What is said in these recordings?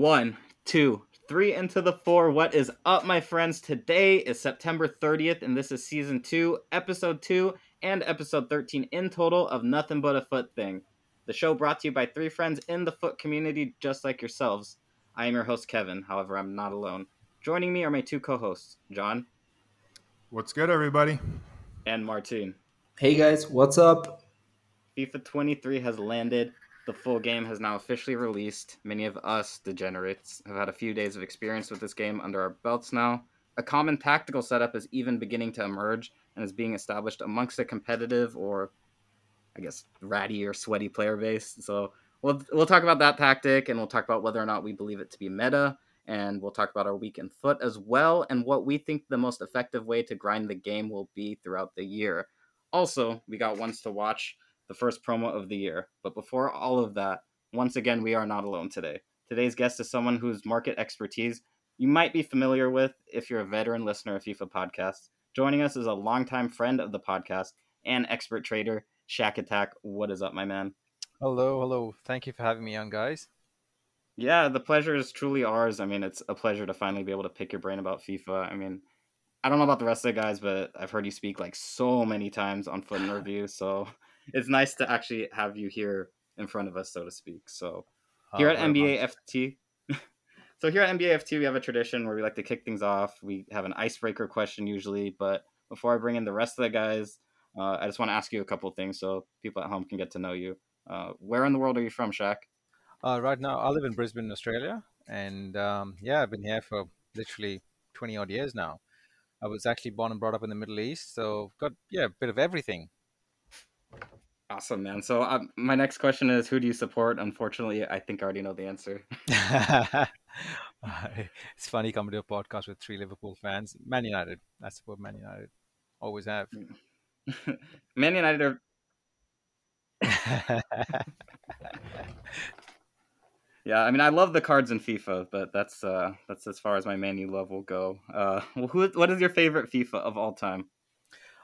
One, two, three into the four. What is up, my friends? Today is September 30th, and this is season two, episode two, and episode 13 in total of Nothing But a FUT Thing. The show brought to you by three friends in the FUT community just like yourselves. I am your host, Kevin. However, I'm not alone. Joining me are my two co hosts, John What's good, everybody? and Martine. Hey guys, what's up? FIFA 23 has landed. The full game has now officially released. Many of us, degenerates, have had a few days of experience with this game under our belts now. A common tactical setup is even beginning to emerge and is being established amongst a competitive or, I guess, ratty or sweaty player base. So we'll, we'll talk about that tactic and we'll talk about whether or not we believe it to be meta. And we'll talk about our week in FUT as well and what we think the most effective way to grind the game will be throughout the year. Also, we got ones to watch the first promo of the year. But before all of that, once again, we are not alone today. Today's guest is someone whose market expertise you might be familiar with if you're a veteran listener of FIFA podcasts. Joining us is a longtime friend of the podcast and expert trader, Shaq Attack. What is up, my man? Hello, hello. Thank you for having me on, guys. Yeah, the pleasure is truly ours. I mean, it's a pleasure to finally be able to pick your brain about FIFA. I mean, I don't know about the rest of the guys, but I've heard you speak like so many times on Foot and Review, so it's nice to actually have you here in front of us, so to speak. So here Uh, at NBA much. FT, so here at NBA FT, we have a tradition where we like to kick things off. We have an icebreaker question usually, but before I bring in the rest of the guys, uh, I just want to ask you a couple things so people at home can get to know you. Uh, where in the world are you from, Shaq? Uh, right now, I live in Brisbane, Australia, and um, yeah, I've been here for literally 20 odd years now. I was actually born and brought up in the Middle East, so got yeah a bit of everything. Awesome, man. So uh, my next question is, who do you support? Unfortunately, I think I already know the answer. it's funny coming to a podcast with three Liverpool fans. Man United. I support Man United. Always have. Man United are Yeah, I mean, I love the cards in FIFA, but that's uh, that's as far as my Manu love will go. Uh, well, who, what is your favorite FIFA of all time?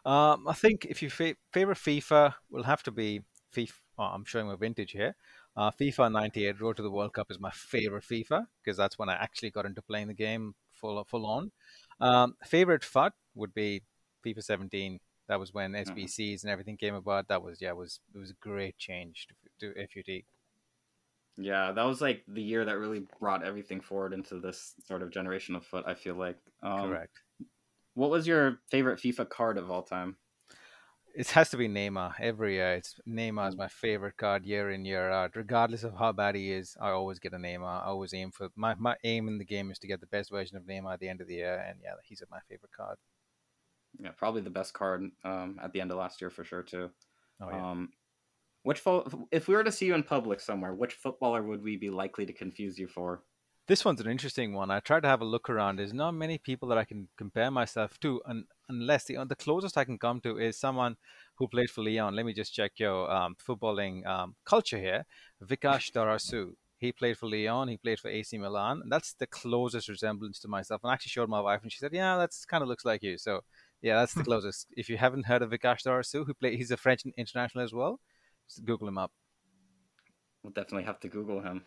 Um, I think if you fa- favorite FIFA will have to be FIFA. Oh, I'm showing my vintage here. Uh, FIFA 98 Road to the World Cup is my favorite FIFA because that's when I actually got into playing the game full full on. Um, favorite FUT would be FIFA 17. That was when SBCs and everything came about. That was yeah, it was it was a great change to, to FUT. Yeah, that was like the year that really brought everything forward into this sort of generation of FUT. I feel like. Um, Correct. What was your favorite FIFA card of all time? It has to be Neymar every year. It's Neymar is my favorite card year in year out. Regardless of how bad he is, I always get a Neymar. I always aim for my, my aim in the game is to get the best version of Neymar at the end of the year, and yeah, he's my favorite card. Yeah, probably the best card um, at the end of last year for sure too. Oh yeah. Um, which fo- if we were to see you in public somewhere, which footballer would we be likely to confuse you for? This one's an interesting one. I tried to have a look around. There's not many people that I can compare myself to, un- unless the the closest I can come to is someone who played for Lyon. Let me just check your um, footballing um, culture here. Vikash Dhorasoo. He played for Lyon. He played for AC Milan. And that's the closest resemblance to myself. And I actually showed my wife, and she said, "Yeah, that's kind of looks like you." So, yeah, that's the closest. if you haven't heard of Vikash Dhorasoo, who played, he's a French international as well. Just Google him up. We'll definitely have to Google him.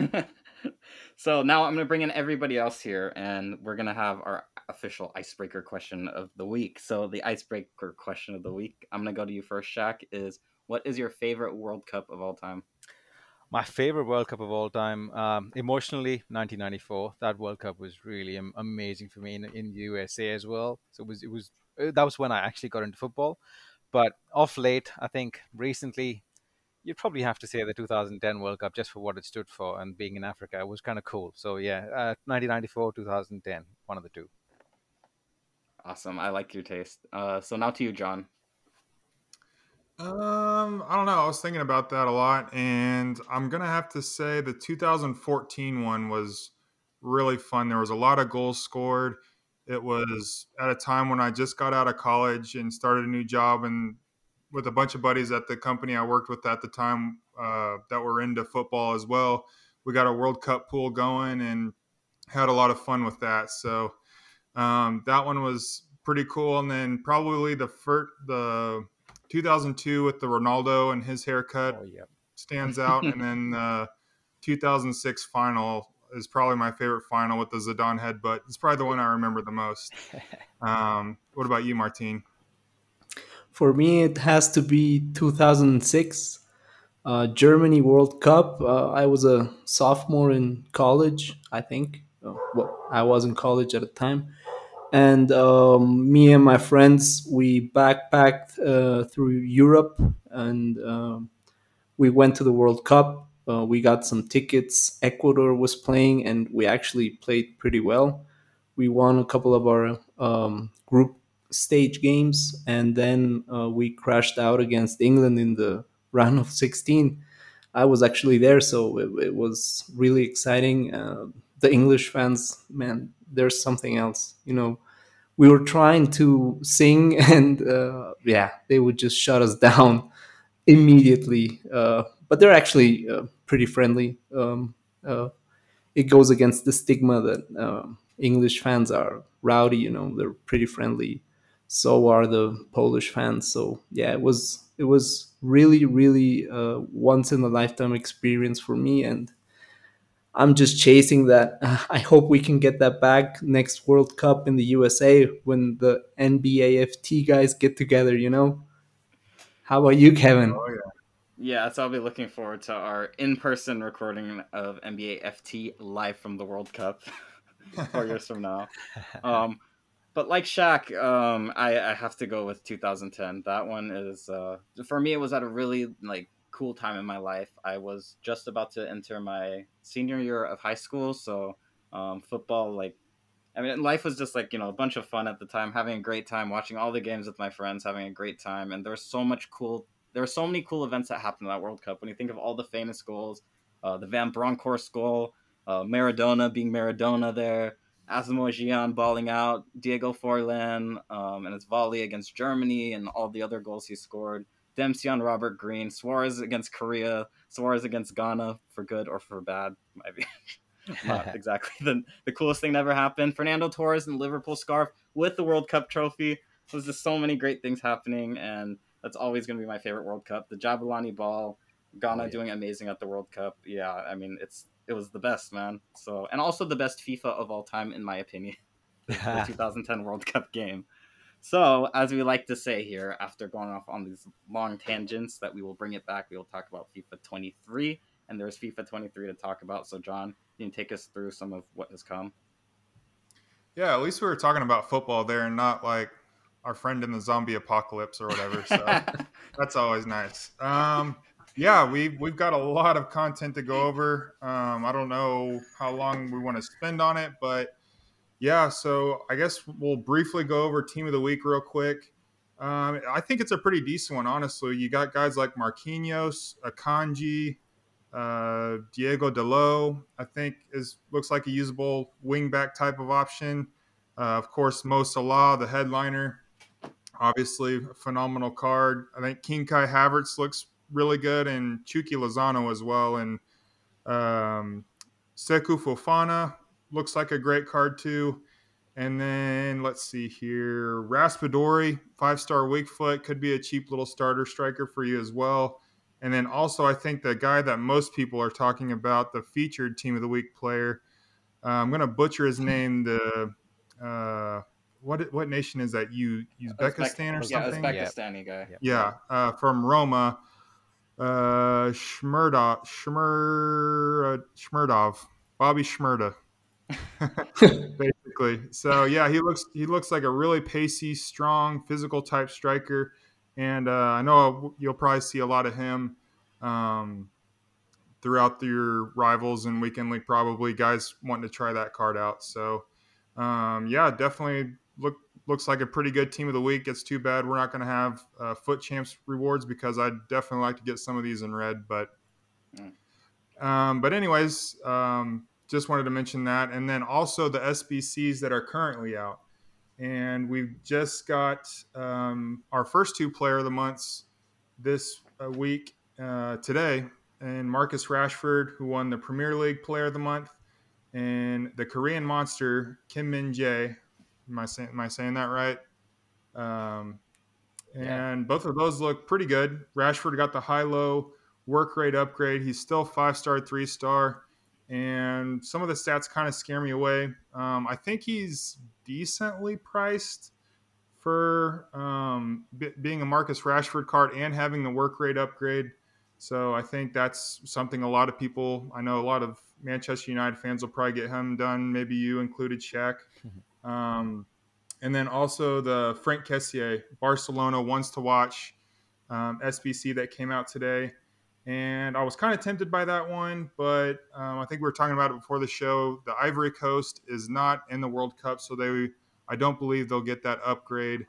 so now I'm going to bring in everybody else here, and we're going to have our official icebreaker question of the week. So the icebreaker question of the week, I'm going to go to you first, Shaq, is what is your favorite World Cup of all time? My favorite World Cup of all time, um, emotionally, 1994. That World Cup was really amazing for me in, in USA as well. So it was, it was uh, that was when I actually got into football. But off late, I think recently, you'd probably have to say the 2010 World Cup just for what it stood for and being in Africa was kind of cool. So yeah, uh, 1994, 2010, one of the two. Awesome. I like your taste. Uh, so now to you, John. Um, I don't know. I was thinking about that a lot, and I'm gonna have to say the 2014 one was really fun. There was a lot of goals scored. It was at a time when I just got out of college and started a new job, and with a bunch of buddies at the company I worked with at the time uh, that were into football as well. We got a World Cup pool going and had a lot of fun with that. So um, that one was pretty cool. And then probably the first the 2002 with the Ronaldo and his haircut Oh yeah. stands out, and then the 2006 final is probably my favorite final with the Zidane headbutt. It's probably the one I remember the most. Um, what about you, Martine? For me, it has to be 2006 uh, Germany World Cup. Uh, I was a sophomore in college, I think. Uh, well, I was in college at the time. And um, me and my friends, we backpacked uh, through Europe and um, we went to the World Cup. Uh, we got some tickets. Ecuador was playing, and we actually played pretty well. We won a couple of our um, group stage games, and then uh, we crashed out against England in the round of 16. I was actually there, so it, it was really exciting. Uh, the English fans, man, there's something else. You know, we were trying to sing, and uh, yeah, they would just shut us down immediately. Uh, but they're actually uh, pretty friendly. Um, uh, it goes against the stigma that English fans are rowdy. You know, they're pretty friendly. So are the Polish fans. So yeah, it was it was really really uh, once in a lifetime experience for me and i'm just chasing that i hope we can get that back next world cup in the usa when the nbaft guys get together you know how about you kevin Oh yeah. Yeah, so I'll be looking forward to our in-person recording of NBA FT live from the World Cup four years from now. Um, but like Shaq, um, I, I have to go with 2010. That one is uh, for me. It was at a really like cool time in my life. I was just about to enter my senior year of high school, so um, football like. I mean, life was just like you know a bunch of fun at the time, having a great time, watching all the games with my friends, having a great time, and there was so much cool there were so many cool events that happened in that World Cup. When you think of all the famous goals, uh, the Van Bronckhorst goal, uh, Maradona being Maradona there, Asamoah Gyan balling out, Diego Forlan um, and his volley against Germany, and all the other goals he scored. Dempsey on Robert Green, Suarez against Korea, Suarez against Ghana for good or for bad, maybe. Not exactly the, the coolest thing that ever happened. Fernando Torres in the Liverpool scarf with the World Cup trophy. Was just so many great things happening, and that's always going to be my favorite World Cup. The Jabulani ball, Ghana Oh, yeah. doing amazing at the World Cup. Yeah, I mean it's it was the best, man. So and also the best FIFA of all time, in my opinion, the 2010 World Cup game. So as we like to say here, after going off on these long tangents, that we will bring it back. We will talk about FIFA 23, and there's FIFA 23 to talk about. So John, can you take us through some of what has come? Yeah, at least we were talking about football there and not like our friend in the zombie apocalypse or whatever. So that's always nice. Um, yeah, we've we've got a lot of content to go over. Um, I don't know how long we want to spend on it, but yeah. So I guess we'll briefly go over team of the week real quick. Um, I think it's a pretty decent one, honestly. You got guys like Marquinhos, Akanji, uh, Diogo Dalot. I think is looks like a usable wingback type of option. Uh, of course, Mo Salah, the headliner, obviously a phenomenal card. I think King Kai Havertz looks really good, and Chucky Lozano as well. And um, Seko Fofana looks like a great card too. And then let's see here, Raspadori, five star weak foot, could be a cheap little starter striker for you as well. And then also, I think the guy that most people are talking about, the featured team of the week player, uh, I'm going to butcher his name. The uh, what what nation is that? You Uzbekistan or something? yeah, something? Uzbekistani guy. Yeah, uh, from Roma, uh, Shmurdov, Shmur, uh, Shmurdov, Bobby Shmurda, basically. So yeah, he looks he looks like a really pacey, strong, physical type striker, and uh, I know you'll probably see a lot of him um, throughout your rivals and weekend league. Probably guys wanting to try that card out. So um, yeah, definitely look looks like a pretty good team of the week. It's too bad we're not going to have uh, FUT Champs rewards because I'd definitely like to get some of these in red. But um, but anyways, um, just wanted to mention that, and then also the SBCs that are currently out, and we've just got um, our first two player of the months this uh, week uh, today, and Marcus Rashford, who won the Premier League Player of the Month, and the Korean monster Kim Min Jae. Am I saying, am I saying that right? Um, and Yeah. both of those look pretty good. Rashford got the high low work rate upgrade. He's still five star, three star. and some of the stats kind of scare me away. Um, I think he's decently priced for um, b- being a Marcus Rashford card and having the work rate upgrade. So I think that's something a lot of people, I know a lot of Manchester United fans will probably get him done. Maybe you included, Shaq. Um, and then also the Frank Kessié, Barcelona ones to watch um, SBC that came out today. And I was kind of tempted by that one, but um, I think we were talking about it before the show. The Ivory Coast is not in the World Cup, so they I don't believe they'll get that upgrade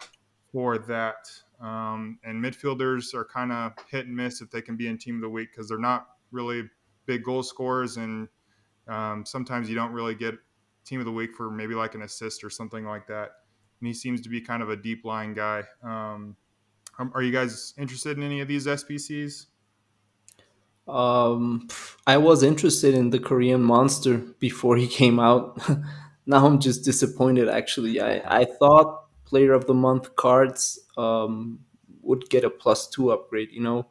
for that. Um, and midfielders are kind of hit and miss if they can be in Team of the Week because they're not really big goal scorers, and um, sometimes you don't really get Team of the Week for maybe like an assist or something like that. And he seems to be kind of a deep line guy. Um, are you guys interested in any of these SBCs? Um, I was interested in the Korean Monster before he came out. now I'm just disappointed. Actually, I I thought Player of the Month cards um, would get a plus two upgrade. You know,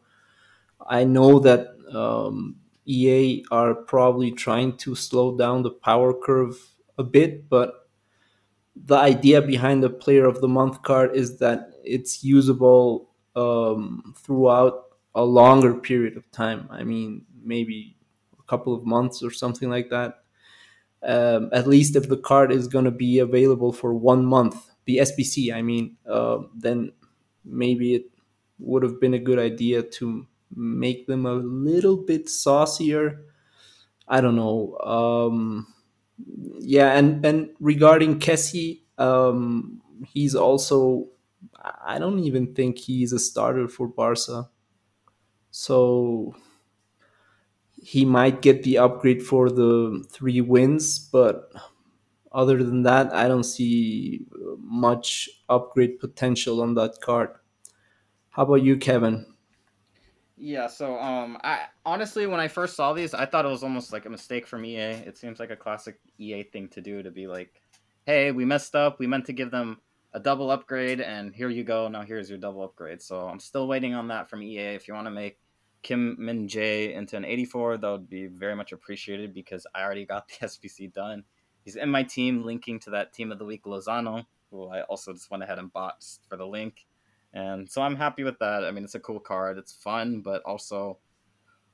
I know that um, EA are probably trying to slow down the power curve a bit, but the idea behind the Player of the Month card is that it's usable um, throughout a longer period of time. I mean, maybe a couple of months or something like that. Um, at least if the card is going to be available for one month, the SBC, I mean, uh, then maybe it would have been a good idea to make them a little bit saucier. I don't know. Um, yeah, and and regarding Kessie, um, he's also. I don't even think he's a starter for Barca. So he might get the upgrade for the three wins, but other than that, I don't see much upgrade potential on that card. How about you, Kevin? Yeah, so um I honestly when I first saw these, I thought it was almost like a mistake from EA. It seems like a classic EA thing to do to be like, "Hey, we messed up. We meant to give them a double upgrade and here you go. Now here's your double upgrade." So I'm still waiting on that from EA. If you want to make Kim Min Jae into an 84, that would be very much appreciated because I already got the SBC done. He's in my team, linking to that team of the week Lozano, who I also just went ahead and bought for the link. And so I'm happy with that. I mean, it's a cool card. It's fun, but also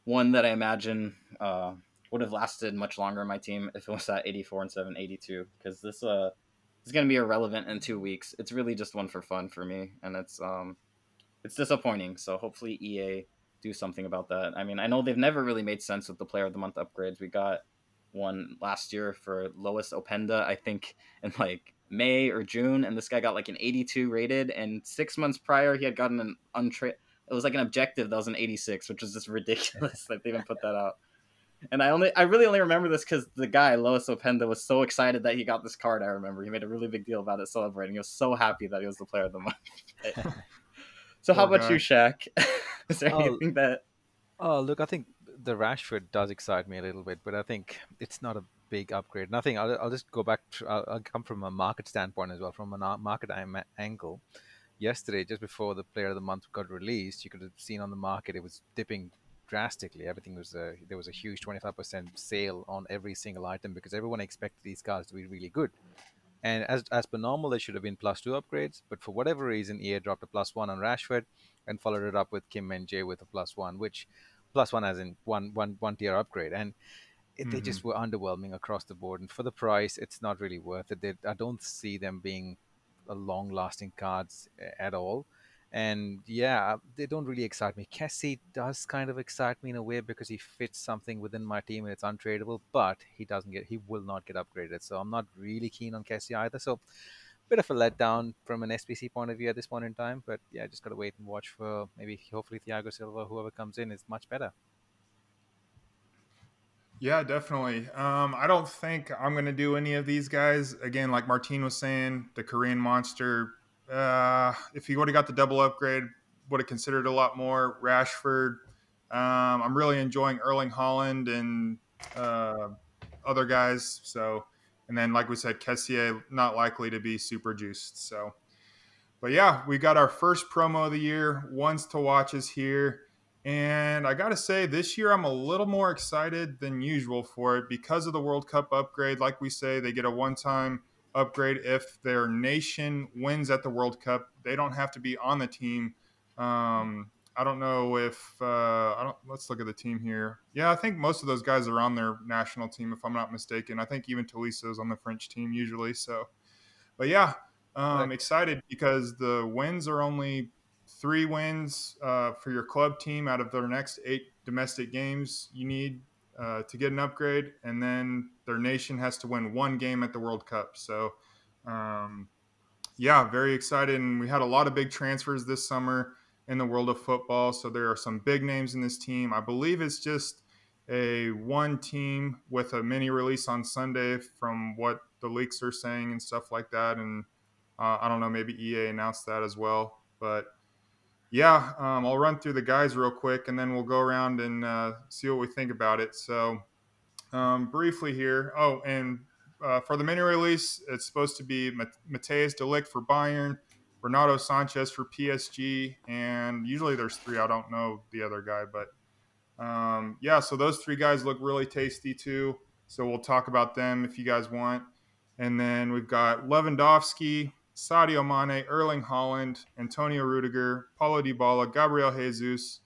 one that I imagine uh, would have lasted much longer in my team if it was at 84 and 782 because this uh is going to be irrelevant in two weeks. It's really just one for fun for me, and it's um it's disappointing. So hopefully EA do something about that. I mean, I know they've never really made sense with the Player of the Month upgrades. We got one last year for Lois Openda, I think, in like May or June, and this guy got like an 82 rated, and six months prior he had gotten an untra. It was like an objective that was an 86, which was just ridiculous that they even put that out. And I only, I really only remember this because the guy Lois Openda was so excited that he got this card. I remember he made a really big deal about it, celebrating. He was so happy that he was the player of the month. so, how about you, Shaq? Is there oh, anything that? Oh, look, I think the Rashford does excite me a little bit, but I think it's not a big upgrade. Nothing. I'll, I'll just go back. To, I'll, I'll, come from a market standpoint as well, from a market angle. Yesterday, just before the Player of the Month got released, you could have seen on the market it was dipping drastically. Everything was a, there was a huge 25% sale on every single item because everyone expected these cars to be really good. And as as per normal, there should have been plus two upgrades, but for whatever reason, EA dropped a plus one on Rashford and followed it up with Kim Min Jae with a plus one, which plus one as in one one one tier upgrade, and mm-hmm. they just mm-hmm. were underwhelming across the board. And for the price, it's not really worth it. They, I don't see them being a long lasting cards at all. And yeah, they don't really excite me. Kessie does kind of excite me in a way because he fits something within my team and it's untradeable, but he doesn't get, he will not get upgraded. So I'm not really keen on Kessie either. So bit of a letdown from an SBC point of view at this point in time. But yeah, just gotta wait and watch for maybe hopefully Thiago Silva, whoever comes in, is much better. Yeah, definitely. Um, I don't think I'm going to do any of these guys. Again, like Martine was saying, the Korean monster. Uh, if he would have got the double upgrade, would have considered a lot more. Rashford. Um, I'm really enjoying Erling Haaland and uh, other guys. So and then, like we said, Kessié not likely to be super juiced. So, but yeah, we got our first promo of the year. Ones to watch is here. And I got to say, this year I'm a little more excited than usual for it because of the World Cup upgrade. Like we say, they get a one time upgrade if their nation wins at the World Cup. They don't have to be on the team. Um, I don't know if uh, I don't. Let's look at the team here. Yeah, I think most of those guys are on their national team, if I'm not mistaken. I think even Tolisso is on the French team usually. So, but yeah, um, excited because the wins are only three wins uh, for your club team out of their next eight domestic games you need uh, to get an upgrade, and then their nation has to win one game at the World Cup. So, um, yeah, very excited. And we had a lot of big transfers this summer in the world of football. So there are some big names in this team. I believe it's just a one team with a mini release on Sunday from what the leaks are saying and stuff like that. And uh, I don't know, maybe EA announced that as well. But yeah, um, I'll run through the guys real quick and then we'll go around and uh, see what we think about it. So, um, briefly here. Oh, and uh, for the mini release, it's supposed to be Matthijs de Ligt for Bayern, Renato Sanches for PSG, and usually there's three. I don't know the other guy, but um, yeah, so those three guys look really tasty too. So we'll talk about them if you guys want. And then we've got Lewandowski, Sadio Mane, Erling Haaland, Antonio Rudiger, Paulo Dybala, Gabriel Jesus,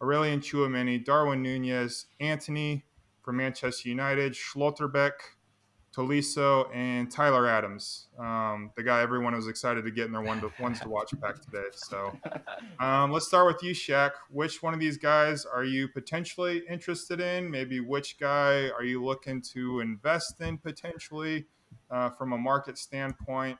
Aurelien Tchouameni, Darwin Nunez, Antony from Manchester United, Schlotterbeck, Tolisso, and Tyler Adams, um, the guy everyone was excited to get in their one to, ones to watch back today. So um, let's start with you, Shaq. Which one of these guys are you potentially interested in? Maybe which guy are you looking to invest in potentially uh, from a market standpoint?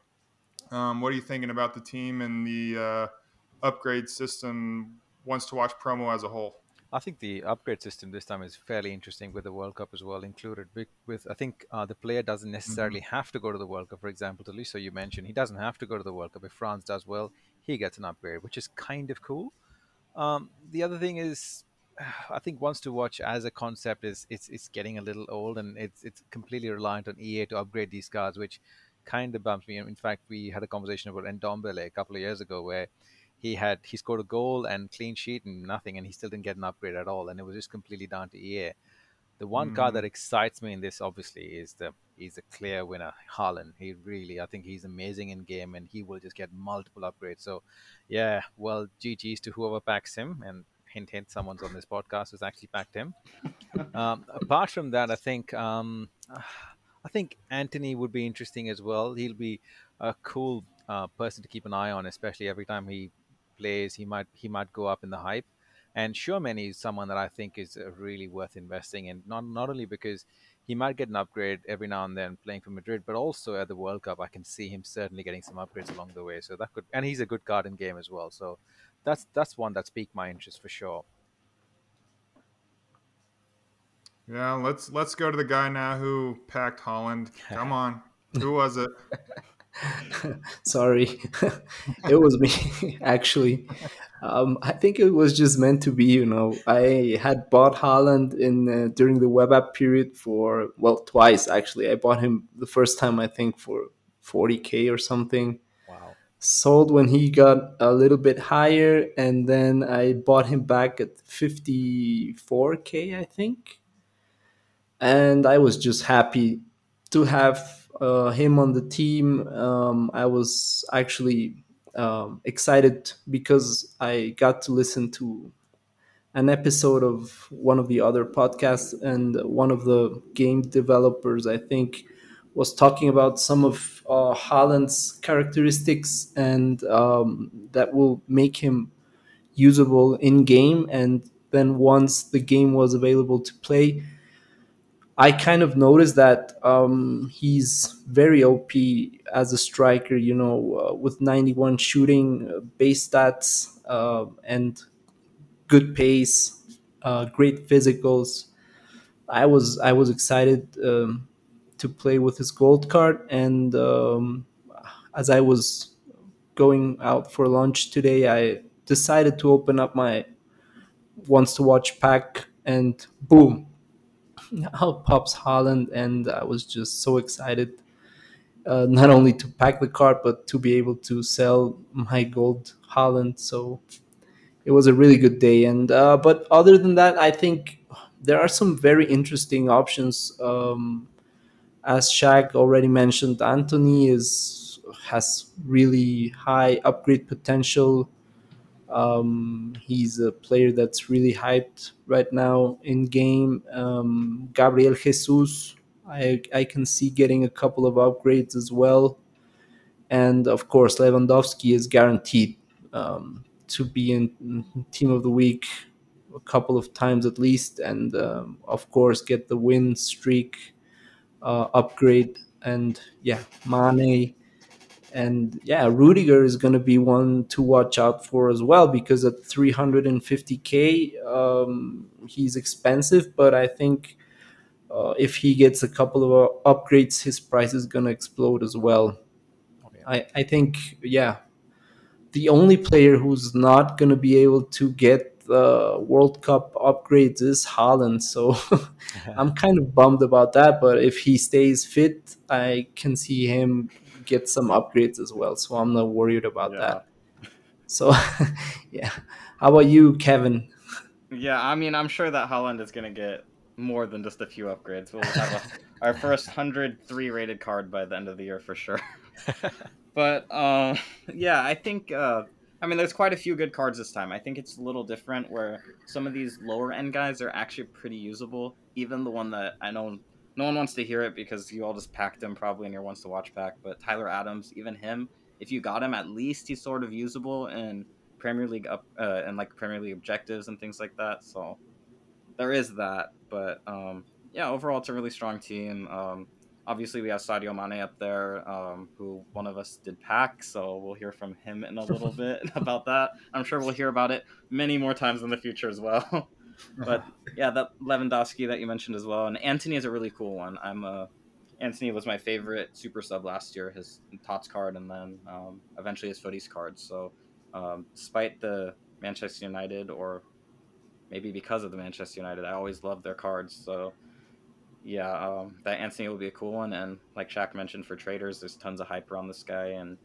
Um, what are you thinking about the team and the uh, upgrade system ones to watch promo as a whole? I think the upgrade system this time is fairly interesting with the World Cup as well included. With I think uh, the player doesn't necessarily mm-hmm. have to go to the World Cup. For example, Tolisso you mentioned he doesn't have to go to the World Cup. If France does well, he gets an upgrade, which is kind of cool. Um, the other thing is, I think ones to watch as a concept is it's it's getting a little old and it's it's completely reliant on EA to upgrade these cards, which kind of bumps me. In fact, we had a conversation about Ndombele a couple of years ago where he had he scored a goal and clean sheet and nothing, and he still didn't get an upgrade at all, and it was just completely down to EA. The one mm. card that excites me in this, obviously, is the he's a clear winner, Haaland. He really, I think he's amazing in game, and he will just get multiple upgrades. So, yeah, well, GG's to whoever backs him, and hint, hint, someone's on this podcast has actually backed him. um, apart from that, I think um, I think Antony would be interesting as well. He'll be a cool uh, person to keep an eye on, especially every time he plays. He might he might go up in the hype. And Tchouameni is someone that I think is uh, really worth investing in. Not not only because he might get an upgrade every now and then playing for Madrid, but also at the World Cup, I can see him certainly getting some upgrades along the way. So that could, and he's a good card in game as well. So that's that's one that's piqued my interest for sure. Yeah, let's let's go to the guy now who packed Haaland. Come on, who was it? Sorry, it was me actually. Um, I think it was just meant to be. You know, I had bought Haaland in uh, during the web app period for well twice actually. I bought him the first time I think for 40k or something. Wow. Sold when he got a little bit higher, and then I bought him back at 54k I think and I was just happy to have uh, him on the team. Um, I was actually um, excited because I got to listen to an episode of one of the other podcasts, and one of the game developers, I think, was talking about some of uh, Haaland's characteristics, and um, that will make him usable in game. And then once the game was available to play, I kind of noticed that um, he's very OP as a striker, you know, uh, with 91 shooting, uh, base stats, uh, and good pace, uh, great physicals. I was I was excited um, to play with his gold card, and um, as I was going out for lunch today, I decided to open up my ones to watch pack, and boom, out pops Haaland, and I was just so excited. Uh, not only to pack the card, but to be able to sell my gold Haaland. So, it was a really good day. And uh, but other than that, I think there are some very interesting options. Um, as Shaq already mentioned, Antony is has really high upgrade potential. Um, he's a player that's really hyped right now in game. Um, Gabriel Jesus, I, I can see getting a couple of upgrades as well. And of course, Lewandowski is guaranteed um, to be in Team of the Week a couple of times at least. And um, of course, get the win streak uh, upgrade. And yeah, Mane and yeah, Rudiger is going to be one to watch out for as well because at 350k, um, he's expensive, but I think uh, if he gets a couple of uh, upgrades, his price is going to explode as well. Okay. I, I think, yeah, the only player who's not going to be able to get the World Cup upgrades is Haaland, So I'm kind of bummed about that. But if he stays fit, I can see him get some upgrades as well. So I'm not worried about yeah. that. So, yeah. How about you, Kevin? Yeah, I mean, I'm sure that Haaland is going to get more than just a few upgrades. We'll have a, our first 103 rated card by the end of the year for sure. but uh, yeah, I think. Uh, I mean, there's quite a few good cards this time. I think it's a little different where some of these lower end guys are actually pretty usable. Even the one that I know no one wants to hear it because you all just packed him probably in your ones to watch pack. But Tyler Adams, even him, if you got him, at least he's sort of usable in Premier League up uh, and like Premier League objectives and things like that. So there is that. But um, yeah, overall it's a really strong team. Um, obviously we have Sadio Mane up there, um, who one of us did pack, so we'll hear from him in a little bit about that. I'm sure we'll hear about it many more times in the future as well. but yeah, that Lewandowski that you mentioned as well, and Antony is a really cool one. I'm a Antony was my favorite super sub last year, his Tots card, and then um, eventually his FUTTIES card. So, um, despite the Manchester United, or maybe because of the Manchester United, I always loved their cards. So, yeah, um, that Antony will be a cool one. And like Shaq mentioned, for traders, there's tons of hype around this guy, and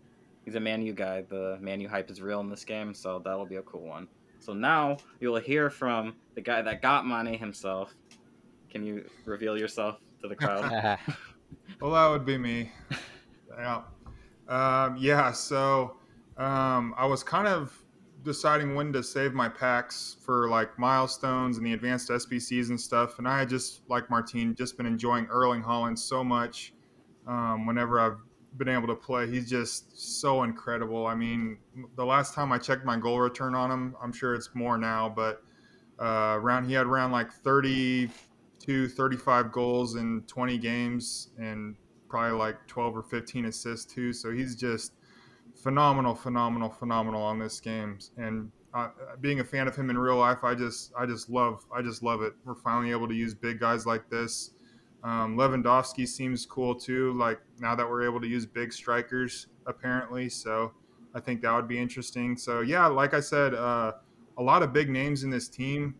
he's a Manu guy. The Manu hype is real in this game, so that'll be a cool one. So now you'll hear from the guy that got Mane himself. Can you reveal yourself to the crowd? well, that would be me. Yeah. Um, yeah. So um, I was kind of deciding when to save my packs for like milestones and the advanced SBCs and stuff. And I had just, like Martine, just been enjoying Erling Haaland so much. Um, whenever I've been able to play. He's just so incredible. I mean, the last time I checked my goal return on him, I'm sure it's more now, but uh, around he had around like 32, 35 goals in 20 games and probably like 12 or 15 assists too. So he's just phenomenal, phenomenal, phenomenal on this game. And uh, being a fan of him in real life, I just, I just love, I just love it. We're finally able to use big guys like this um, Lewandowski seems cool too. Like now that we're able to use big strikers, apparently. So I think that would be interesting. So yeah, like I said, uh, a lot of big names in this team.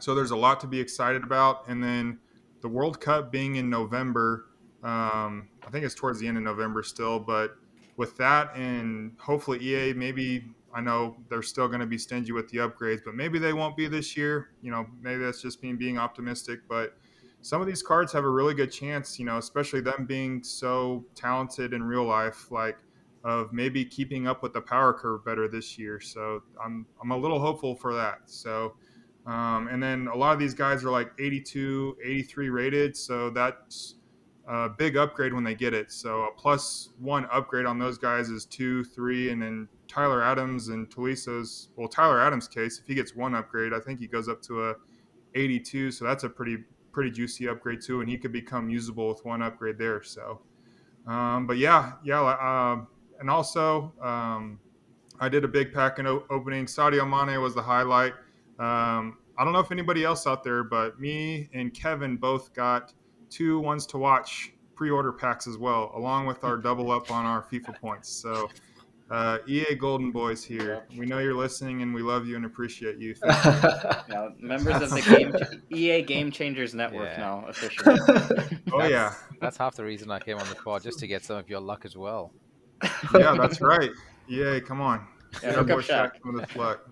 So there's a lot to be excited about. And then the World Cup being in November, um, I think it's towards the end of November still. But with that, and hopefully EA maybe I know they're still going to be stingy with the upgrades, but maybe they won't be this year. You know, maybe that's just me being optimistic, but some of these cards have a really good chance, you know, especially them being so talented in real life, like of maybe keeping up with the power curve better this year. So I'm I'm a little hopeful for that. So um, and then a lot of these guys are like 82, 83 rated, so that's a big upgrade when they get it. So a plus one upgrade on those guys is two, three, and then Tyler Adams and Tolisso's. Well, Tyler Adams' case, if he gets one upgrade, I think he goes up to a 82. So that's a pretty pretty juicy upgrade too, and he could become usable with one upgrade there. So, um, but yeah, yeah, uh, and also um, I did a big pack in o- opening. Sadio Mane was the highlight. Um, I don't know if anybody else out there, but me and Kevin both got two ones to watch pre-order packs as well, along with our double up on our FIFA points. So uh, EA Golden Boys here. We know you're listening, and we love you and appreciate you. you. now, members of the game EA Game Changers Network yeah. now officially. oh that's, yeah, that's half the reason I came on the pod just to get some of your luck as well. yeah, that's right. EA, come on. Yeah, hook up Shaq. With luck.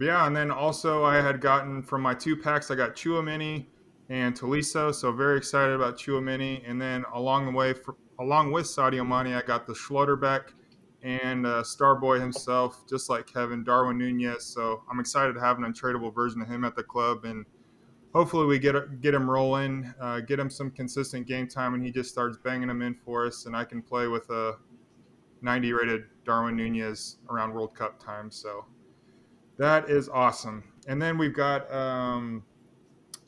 yeah, and then also I had gotten from my two packs, I got Tchouameni and Tolisso, so very excited about Tchouameni. And then along the way, for, along with Sadio Mane, I got the Schlotterbeck and uh, Starboy himself, just like Kevin Darwin Nunez. So I'm excited to have an untradeable version of him at the club, and hopefully we get get him rolling, uh, get him some consistent game time, and he just starts banging them in for us, and I can play with a 90 rated Darwin Nunez around World Cup time. So that is awesome. And then we've got um,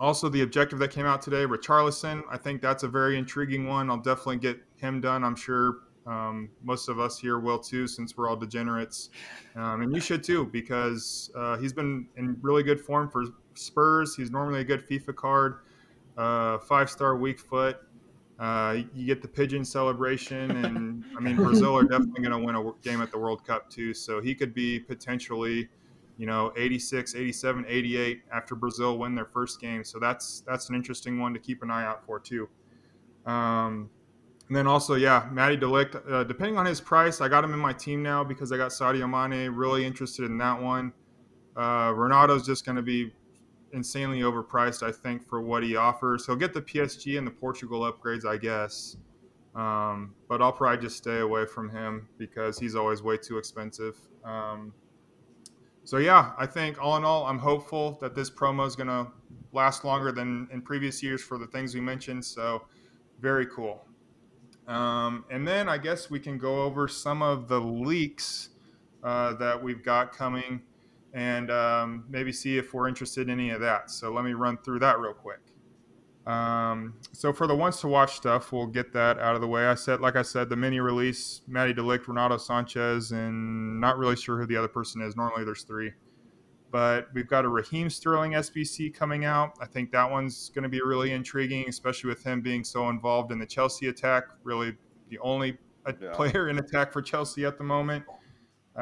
also the objective that came out today, Richarlison. I think that's a very intriguing one. I'll definitely get him done. I'm sure um, most of us here will too, since we're all degenerates, um, and you should too, because uh, he's been in really good form for Spurs. He's normally a good FIFA card, uh, five star weak foot. Uh, you get the pigeon celebration, and I mean Brazil are definitely going to win a game at the World Cup too. So he could be potentially, you know, 86, 87, 88 after Brazil win their first game. So that's that's an interesting one to keep an eye out for too. Um, and then also, yeah, Matty de Ligt, uh, depending on his price, I got him in my team now because I got Sadio Mane. Really interested in that one. Uh, Ronaldo's just going to be insanely overpriced, I think, for what he offers. He'll get the PSG and the Portugal upgrades, I guess. Um, but I'll probably just stay away from him because he's always way too expensive. Um, so yeah, I think all in all, I'm hopeful that this promo is going to last longer than in previous years for the things we mentioned. So very cool. Um, and then I guess we can go over some of the leaks uh, that we've got coming and um, maybe see if we're interested in any of that. So let me run through that real quick. Um, so for the ones to watch stuff, we'll get that out of the way. I said, like I said, the mini release, Matty de Ligt, Renato Sanches, and not really sure who the other person is. Normally there's three. But we've got a Raheem Sterling SBC coming out. I think that one's going to be really intriguing, especially with him being so involved in the Chelsea attack. Really, the only yeah. player in attack for Chelsea at the moment.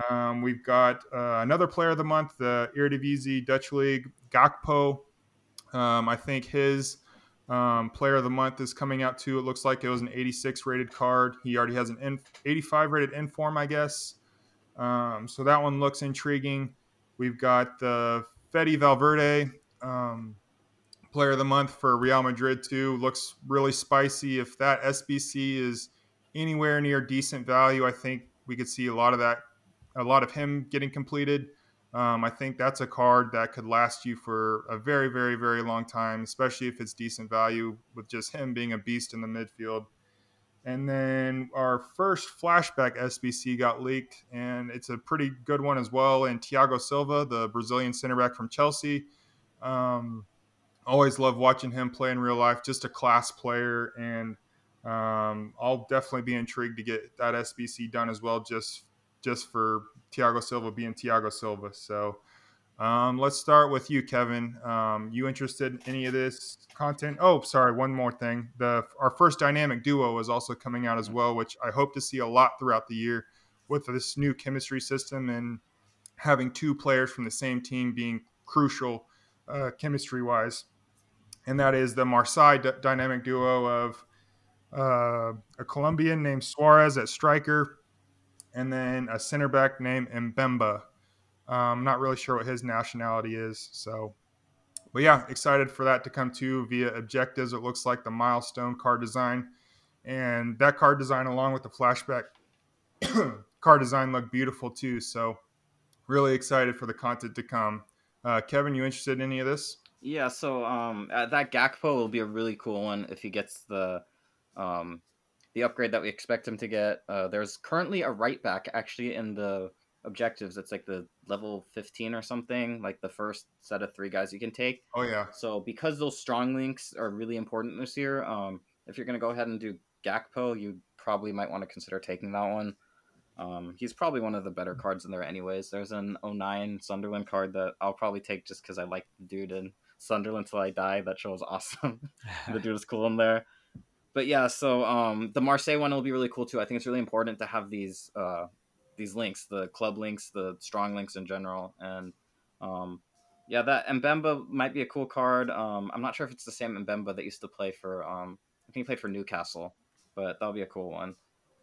Um, we've got uh, another player of the month, the Eredivisie Dutch League, Gakpo. Um, I think his um, player of the month is coming out too. It looks like it was an 86 rated card. He already has an in, 85 rated inform, I guess. Um, so that one looks intriguing. We've got the Fede Valverde um, player of the month for Real Madrid too. Looks really spicy. If that SBC is anywhere near decent value, I think we could see a lot of that, a lot of him getting completed. Um, I think that's a card that could last you for a very, very, very long time, especially if it's decent value with just him being a beast in the midfield. And then our first flashback SBC got leaked, and it's a pretty good one as well. And Thiago Silva, the Brazilian center back from Chelsea. Um, always love watching him play in real life, just a class player. And um, I'll definitely be intrigued to get that SBC done as well, just just for Thiago Silva being Thiago Silva. So um, let's start with you, Kevin. Um, you interested in any of this content? Oh, sorry, one more thing. The our first dynamic duo is also coming out as well, which I hope to see a lot throughout the year with this new chemistry system and having two players from the same team being crucial uh, chemistry wise. And that is the Marseille d- dynamic duo of uh, a Colombian named Suarez at striker, and then a center back named Mbemba I'm um, not really sure what his nationality is. So, but yeah, excited for that to come to via objectives. It looks like the milestone card design, and that card design, along with the flashback card design, look beautiful too. So, really excited for the content to come. Uh, Kevin, you interested in any of this? Yeah. So, um, uh, that Gakpo will be a really cool one if he gets the, um, the upgrade that we expect him to get. Uh, there's currently a right back actually in the objectives. It's like the level 15 or something, like the first set of three guys you can take. Oh, yeah. So, because those strong links are really important this year, um, if you're going to go ahead and do Gakpo, you probably might want to consider taking that one. Um, he's probably one of the better cards in there, anyways. There's an 09 Sunderland card that I'll probably take just because I like the dude in Sunderland till I die. That show is awesome. the dude is cool in there. But yeah, so um, the Marseille one will be really cool too. I think it's really important to have these uh, these links, the club links, the strong links in general, and um, yeah, that Mbemba might be a cool card. Um, I'm not sure if it's the same Mbemba that used to play for. Um, I think he played for Newcastle, but that'll be a cool one.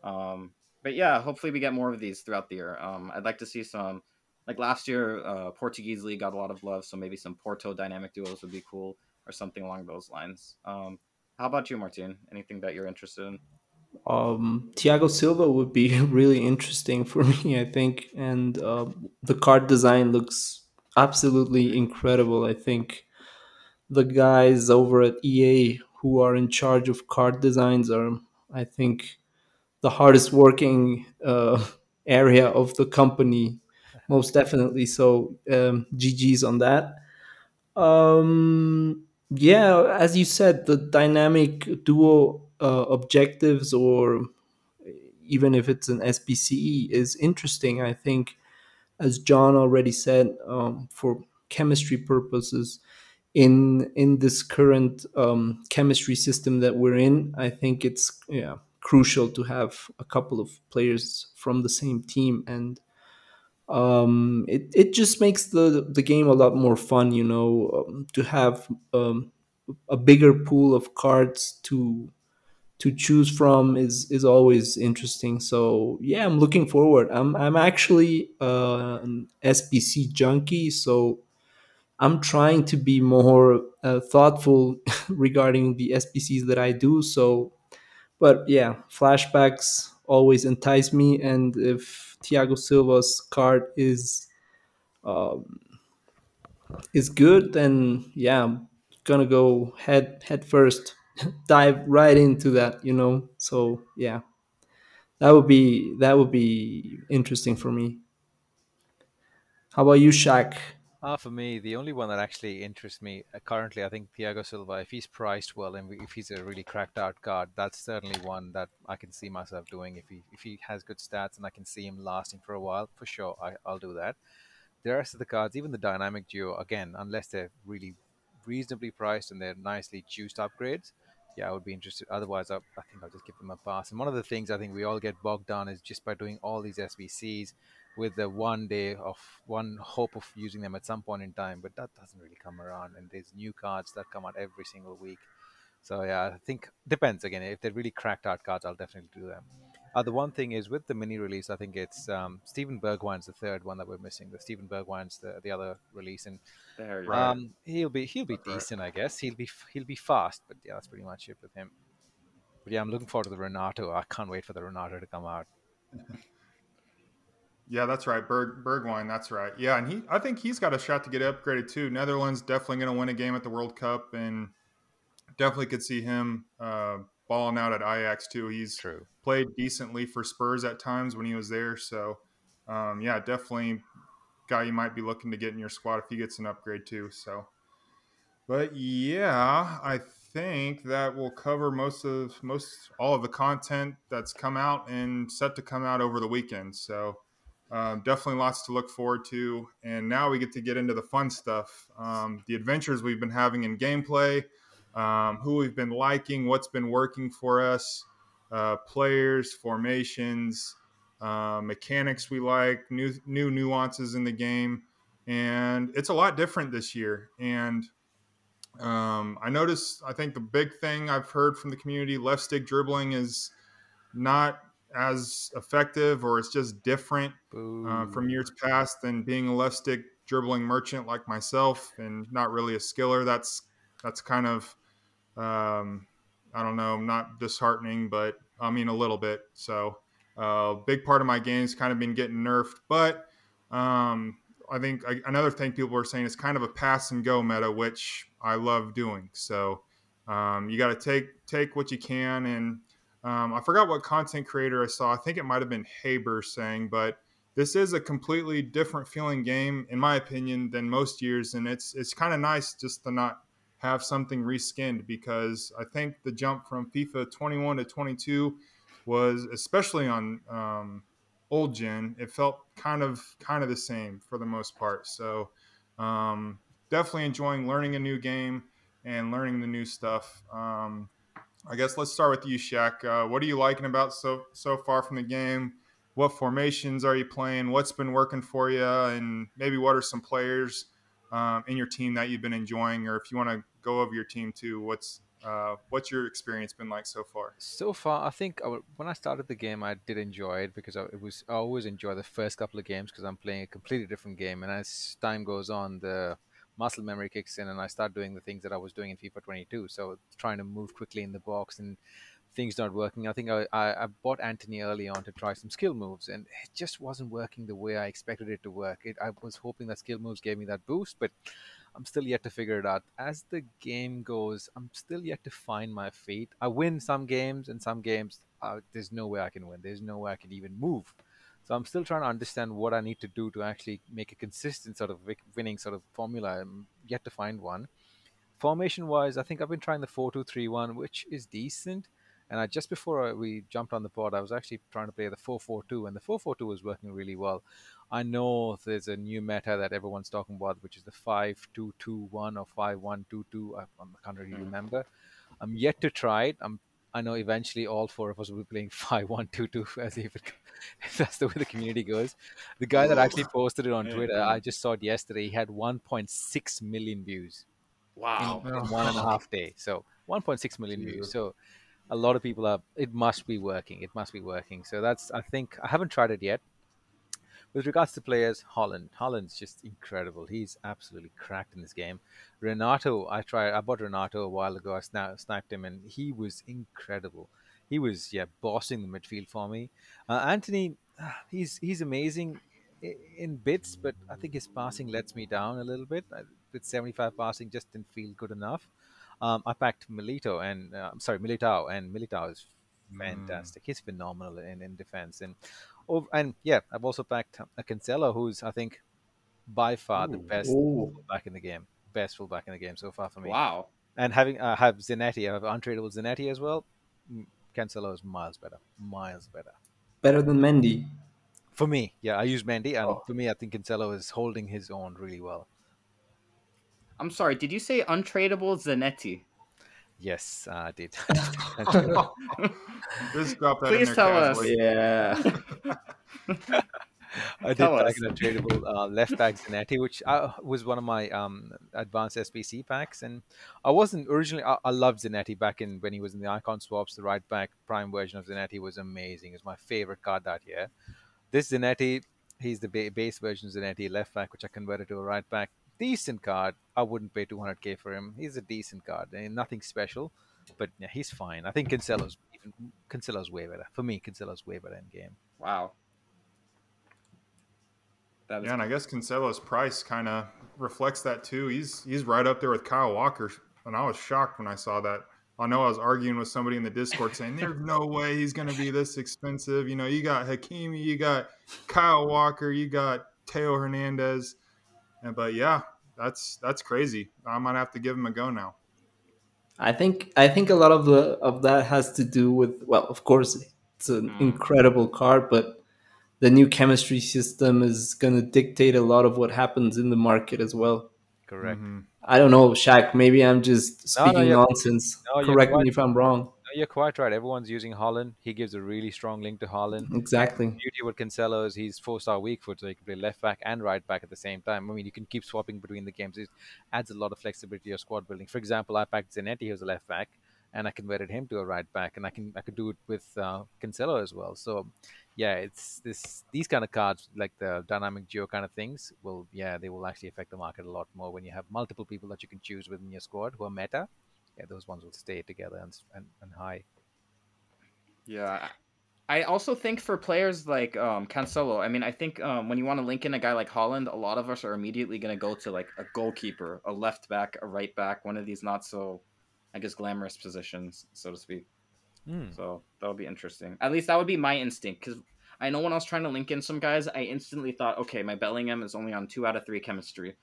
Um, but yeah, hopefully we get more of these throughout the year. Um, I'd like to see some like last year, uh, Portuguese league got a lot of love, so maybe some Porto dynamic duos would be cool or something along those lines. Um, how about you, Martin? Anything that you're interested in? Um, Thiago Silva would be really interesting for me, I think, and uh, the card design looks absolutely incredible. I think the guys over at EA who are in charge of card designs are, I think, the hardest working uh, area of the company, most definitely. So, um, GG's on that. Um, yeah, as you said, the dynamic duo uh, objectives, or even if it's an SBCE, is interesting. I think, as John already said, um, for chemistry purposes, in in this current um, chemistry system that we're in, I think it's yeah crucial to have a couple of players from the same team and um, it, it just makes the the game a lot more fun you know um, to have um, a bigger pool of cards to to choose from is is always interesting. So yeah i'm looking forward. I'm i'm actually uh, an sbc junkie so i'm trying to be more uh, thoughtful regarding the sbcs that i do. So but yeah, flashbacks always entice me, and if Thiago Silva's card is um, is good, then yeah, I'm gonna go head head first, dive right into that, you know. So yeah, that would be that would be interesting for me. How about you, Shaq? Uh, for me, the only one that actually interests me uh, currently, I think Thiago Silva, if he's priced well and if he's a really cracked out card, that's certainly one that I can see myself doing. If he if he has good stats and I can see him lasting for a while, for sure, I, I'll do that. The rest of the cards, even the dynamic duo, again, unless they're really reasonably priced and they're nicely juiced upgrades, yeah, I would be interested. Otherwise, I, I think I'll just give them a pass. And one of the things I think we all get bogged down is just by doing all these SBCs with the one day of one hope of using them at some point in time, but that doesn't really come around. And there's new cards that come out every single week. So yeah, I think depends again. If they're really cracked out cards, I'll definitely do them. Uh, the one thing is with the mini release, I think it's um, Steven Bergwijn's the third one that we're missing. The Steven Bergwijn's the the other release, and um, he'll be he'll be decent. I guess. He'll be he'll be fast, but yeah, that's pretty much it with him. But yeah, I'm looking forward to the Renato. I can't wait for the Renato to come out. Yeah, that's right. Berg Bergwijn, that's right. Yeah, and he I think he's got a shot to get upgraded too. Netherlands definitely going to win a game at the World Cup and definitely could see him uh, balling out at Ajax too. He's True. played decently for Spurs at times when he was there. So um, yeah, definitely guy you might be looking to get in your squad if he gets an upgrade too. So but yeah, I think that will cover most of most all of the content that's come out and set to come out over the weekend. So um, definitely lots to look forward to. And now we get to get into the fun stuff um, the adventures we've been having in gameplay, um, who we've been liking, what's been working for us, uh, players, formations, uh, mechanics we like, new, new nuances in the game. And it's a lot different this year. And um, I noticed, I think the big thing I've heard from the community left stick dribbling is not as effective or it's just different uh, from years past than being a left stick dribbling merchant like myself and not really a skiller. That's that's kind of um, I don't know, not disheartening, but I mean a little bit. So uh, big part of my game's kind of been getting nerfed, but um, I think I, another thing people are saying is kind of a pass and go meta, which I love doing. So um, you got to take take what you can and um, I forgot what content creator I saw. I think it might have been Haber saying, but this is a completely different feeling game, in my opinion, than most years, and it's it's kind of nice just to not have something reskinned because I think the jump from FIFA 21 to 22 was especially on um, old gen. It felt kind of kind of the same for the most part. So um, definitely enjoying learning a new game and learning the new stuff. Um, I guess let's start with you, Shaq. Uh, what are you liking about so so far from the game? What formations are you playing? What's been working for you? And maybe what are some players um, in your team that you've been enjoying? Or if you want to go over your team too, what's Uh, what's your experience been like so far? So far, I think I, when I started the game, I did enjoy it because I, it was I always enjoy the first couple of games because I'm playing a completely different game, and as time goes on, the muscle memory kicks in, and I start doing the things that I was doing in FIFA 22. So trying to move quickly in the box and things not working. I think I, I, I, bought Antony early on to try some skill moves, and it just wasn't working the way I expected it to work. It, I was hoping that skill moves gave me that boost, but I'm still yet to figure it out. As the game goes, I'm still yet to find my feet. I win some games, and some games uh, there's no way I can win. There's no way I can even move. So I'm still trying to understand what I need to do to actually make a consistent sort of winning sort of formula. I'm yet to find one. Formation wise, I think I've been trying the 4 2 3 1, which is decent. And I, just before we jumped on the pod, I was actually trying to play the 442, and the 442 was working really well. I know there's a new meta that everyone's talking about, which is the 5221 or 5122. I, I can't really mm. remember. I'm yet to try it. I'm I know eventually all four of us will be playing 5122 as if, it, if that's the way the community goes. The guy that actually posted it on Twitter, I just saw it yesterday. He had 1.6 million views. Wow. In, in one and a half day. So 1.6 million views. So a lot of people are it must be working it must be working. So that's i think i haven't tried it yet. With regards to players Haaland. Haaland's just incredible. He's absolutely cracked in this game. Renato i tried i bought renato a while ago. I sna- sniped him and he was incredible. He was yeah bossing the midfield for me. Uh, antony he's he's amazing in bits but i think his passing lets me down a little bit. With 75 passing just didn't feel good enough um, I packed Milito and uh, I'm sorry Militao, and Militao is hmm. fantastic. Mm. He's phenomenal in, in defense, and oh, and yeah, I've also packed a Cancelo, who's I think by far Ooh. the best Ooh. fullback in the game, best fullback in the game so far for me. Wow! And having uh, have Zanetti, I have untradeable Zanetti as well. Cancelo is miles better, miles better. Better than Mendy. For me, yeah, I use Mendy, and oh. for me, I think Cancelo is holding his own really well. I'm sorry, did you say untradeable Zanetti? Yes, I did. Just drop that Please tell us. Yeah. I did pack an untradeable uh, left back Zanetti, which uh, was one of my um, advanced SBC packs. And I wasn't originally, I, I loved Zanetti back in when he was in the icon swaps. The right back prime version of Zanetti was amazing. It was my favorite card that year. This Zanetti, he's the base version of Zanetti left back, which I converted to a right back decent card. I wouldn't pay 200k for him. He's a decent card, and nothing special, but yeah, he's fine. I think Cancelo's even Cancelo's way better for me. Cancelo's way better in game. Wow. That yeah, and I guess Cancelo's price kind of reflects that too. He's he's right up there with Kyle Walker, and I was shocked when I saw that. I know I was arguing with somebody in the Discord saying there's no way he's going to be this expensive. You know, you got Hakimi, you got Kyle Walker, you got Theo Hernandez. And, but yeah, that's that's crazy. I might have to give him a go now. I think I think a lot of the of that has to do with well, of course, it's an mm. incredible card, but the new chemistry system is going to dictate a lot of what happens in the market as well. Correct. Mm-hmm. I don't know, Shaq. Maybe I'm just speaking no, no, nonsense. No, Correct me if I'm wrong you're quite right. Everyone's using Haaland. He gives a really strong link to Haaland. Exactly. The beauty with Cancelo is he's four star weak foot, so he can play left back and right back at the same time. I mean, you can keep swapping between the games. It adds a lot of flexibility to your squad building. For example, I packed Zanetti, who's a left back, and I converted him to a right back, and I can I could do it with uh, Cancelo as well. So, yeah, it's this these kind of cards like the dynamic geo kind of things will yeah they will actually affect the market a lot more when you have multiple people that you can choose within your squad who are meta. Yeah, those ones will stay together and and, and high. Yeah. I also think for players like um, Cancelo, I mean, I think um, when you want to link in a guy like Haaland, a lot of us are immediately going to go to like a goalkeeper, a left back, a right back, one of these not so, I guess, glamorous positions, so to speak. Mm. So that would be interesting. At least that would be my instinct because I know when I was trying to link in some guys, I instantly thought, okay, my Bellingham is only on two out of three chemistry.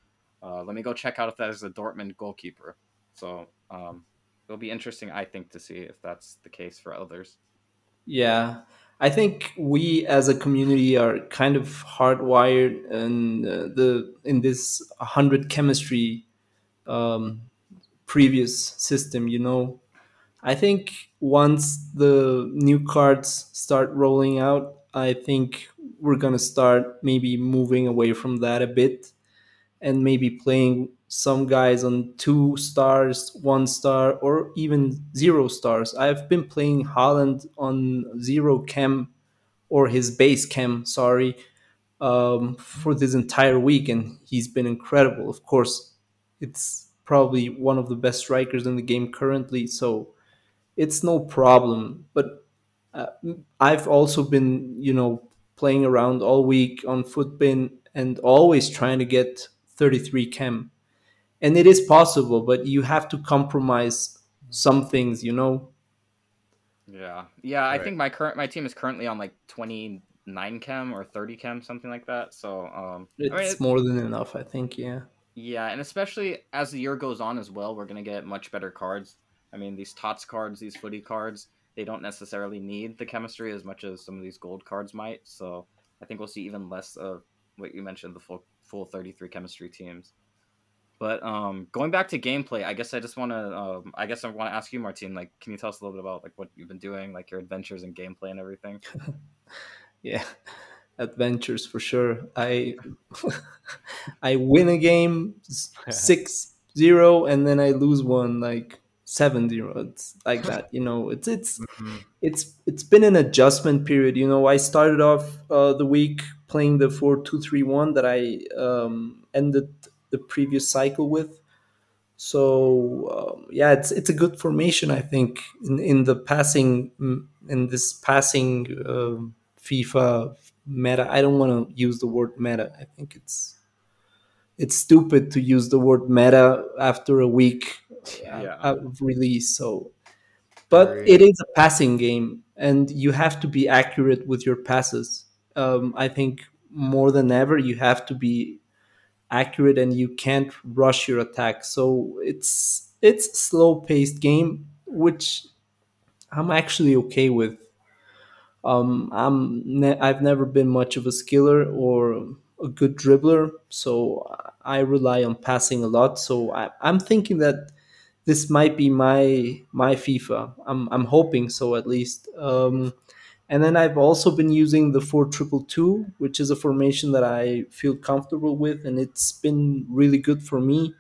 Uh, let me go check out if that is a Dortmund goalkeeper. So um, it'll be interesting, I think, to see if that's the case for others. Yeah. I think we as a community are kind of hardwired in uh, the in this 100 chemistry um, previous system, you know. I think once the new cards start rolling out, I think we're to start maybe moving away from that a bit and maybe playing some guys on two stars, one star, or even zero stars. I've been playing Haaland on zero chem or his base chem, sorry, um, for this entire week, and he's been incredible. Of course, it's probably one of the best strikers in the game currently, so it's no problem. But uh, I've also been, you know, playing around all week on FUTBIN and always trying to get 33 chem. And it is possible, but you have to compromise some things, you know. Yeah, yeah. I think my current my team is currently on like 29 chem or 30 chem, something like that. So um, it's I mean, it, more than enough, I think. Yeah. Yeah, and especially as the year goes on as well, we're gonna get much better cards. I mean, these tots cards, these FUTTIES cards, they don't necessarily need the chemistry as much as some of these gold cards might. So I think we'll see even less of what you mentioned, the full full 33 chemistry teams. But um, going back to gameplay, I guess I just want to, um, I guess I want to ask you, Martin. Like, can you tell us a little bit about like what you've been doing, like your adventures and gameplay and everything? yeah, adventures for sure. I I win a game six zero, and then I lose one like seven zero. It's like that, you know. It's it's mm-hmm. it's it's been an adjustment period. You know, I started off uh, the week playing the four two three one that I um, ended the previous cycle with. So um, yeah, it's it's a good formation, I think, in, in the passing mm, in this passing uh, FIFA meta. I don't want to use the word meta. I think it's it's stupid to use the word meta after a week yeah. of release. So, but it is a passing game, and you have to be accurate with your passes. Um, I think more than ever, you have to be accurate, and you can't rush your attack. So it's it's slow paced game, which I'm actually okay with. Um, I'm ne- I've never been much of a skiller or a good dribbler, so I rely on passing a lot. So I, am thinking that this might be my my FIFA. I'm I'm hoping so at least. Um, and then I've also been using the four triple two, which is a formation that I feel comfortable with, and it's been really good for me.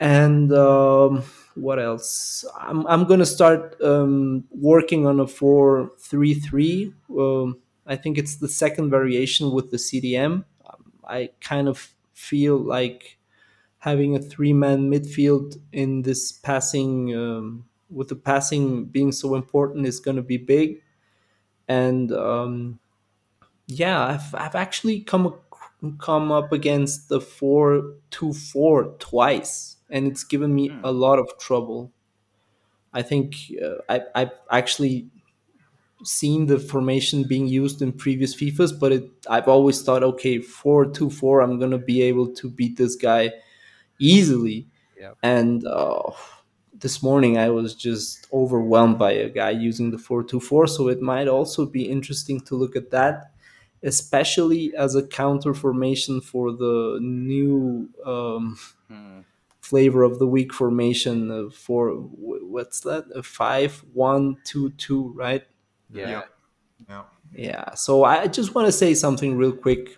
And um, what else? I'm I'm gonna start um, working on a four three three. Um, I think it's the second variation with the CDM. I kind of feel like having a three man midfield in this passing um, with the passing being so important is going to be big and um, yeah I've, I've actually come come up against the 4-2-4 twice and it's given me mm. a lot of trouble i think uh, I, i've actually seen the formation being used in previous fifas but it, i've always thought okay 4-2-4 i'm going to be able to beat this guy easily. Yep. And uh, this morning I was just overwhelmed by a guy using the 424. So it might also be interesting to look at that, especially as a counter formation for the new um, hmm. flavor of the week formation for what's that? A 5 1 2 2, right? Yeah. Yeah. Yeah. So I just want to say something real quick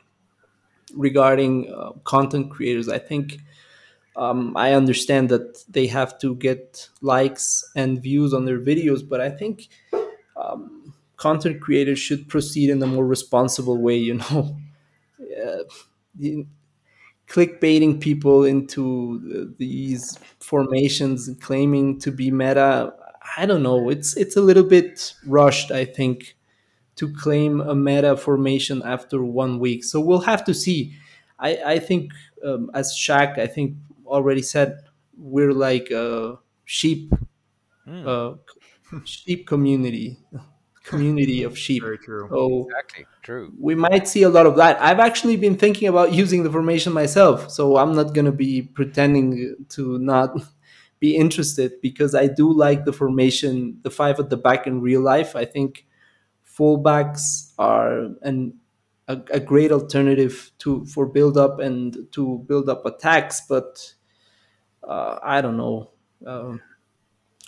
regarding uh, content creators. I think um, I understand that they have to get likes and views on their videos, but I think um, content creators should proceed in a more responsible way. You know, uh, clickbaiting people into these formations claiming to be meta. I don't know. It's it's a little bit rushed. I think to claim a meta formation after one week. So we'll have to see. I, I think um, as Shaq, I think already said, we're like a sheep, mm. uh, sheep community, community of sheep. Very true. So exactly true. We might see a lot of that. I've actually been thinking about using the formation myself, so I'm not gonna be pretending to not be interested because I do like the formation, the five at the back in real life. I think fullbacks are an a, a, great alternative to for build up and to build up attacks, but uh, I don't know. Um,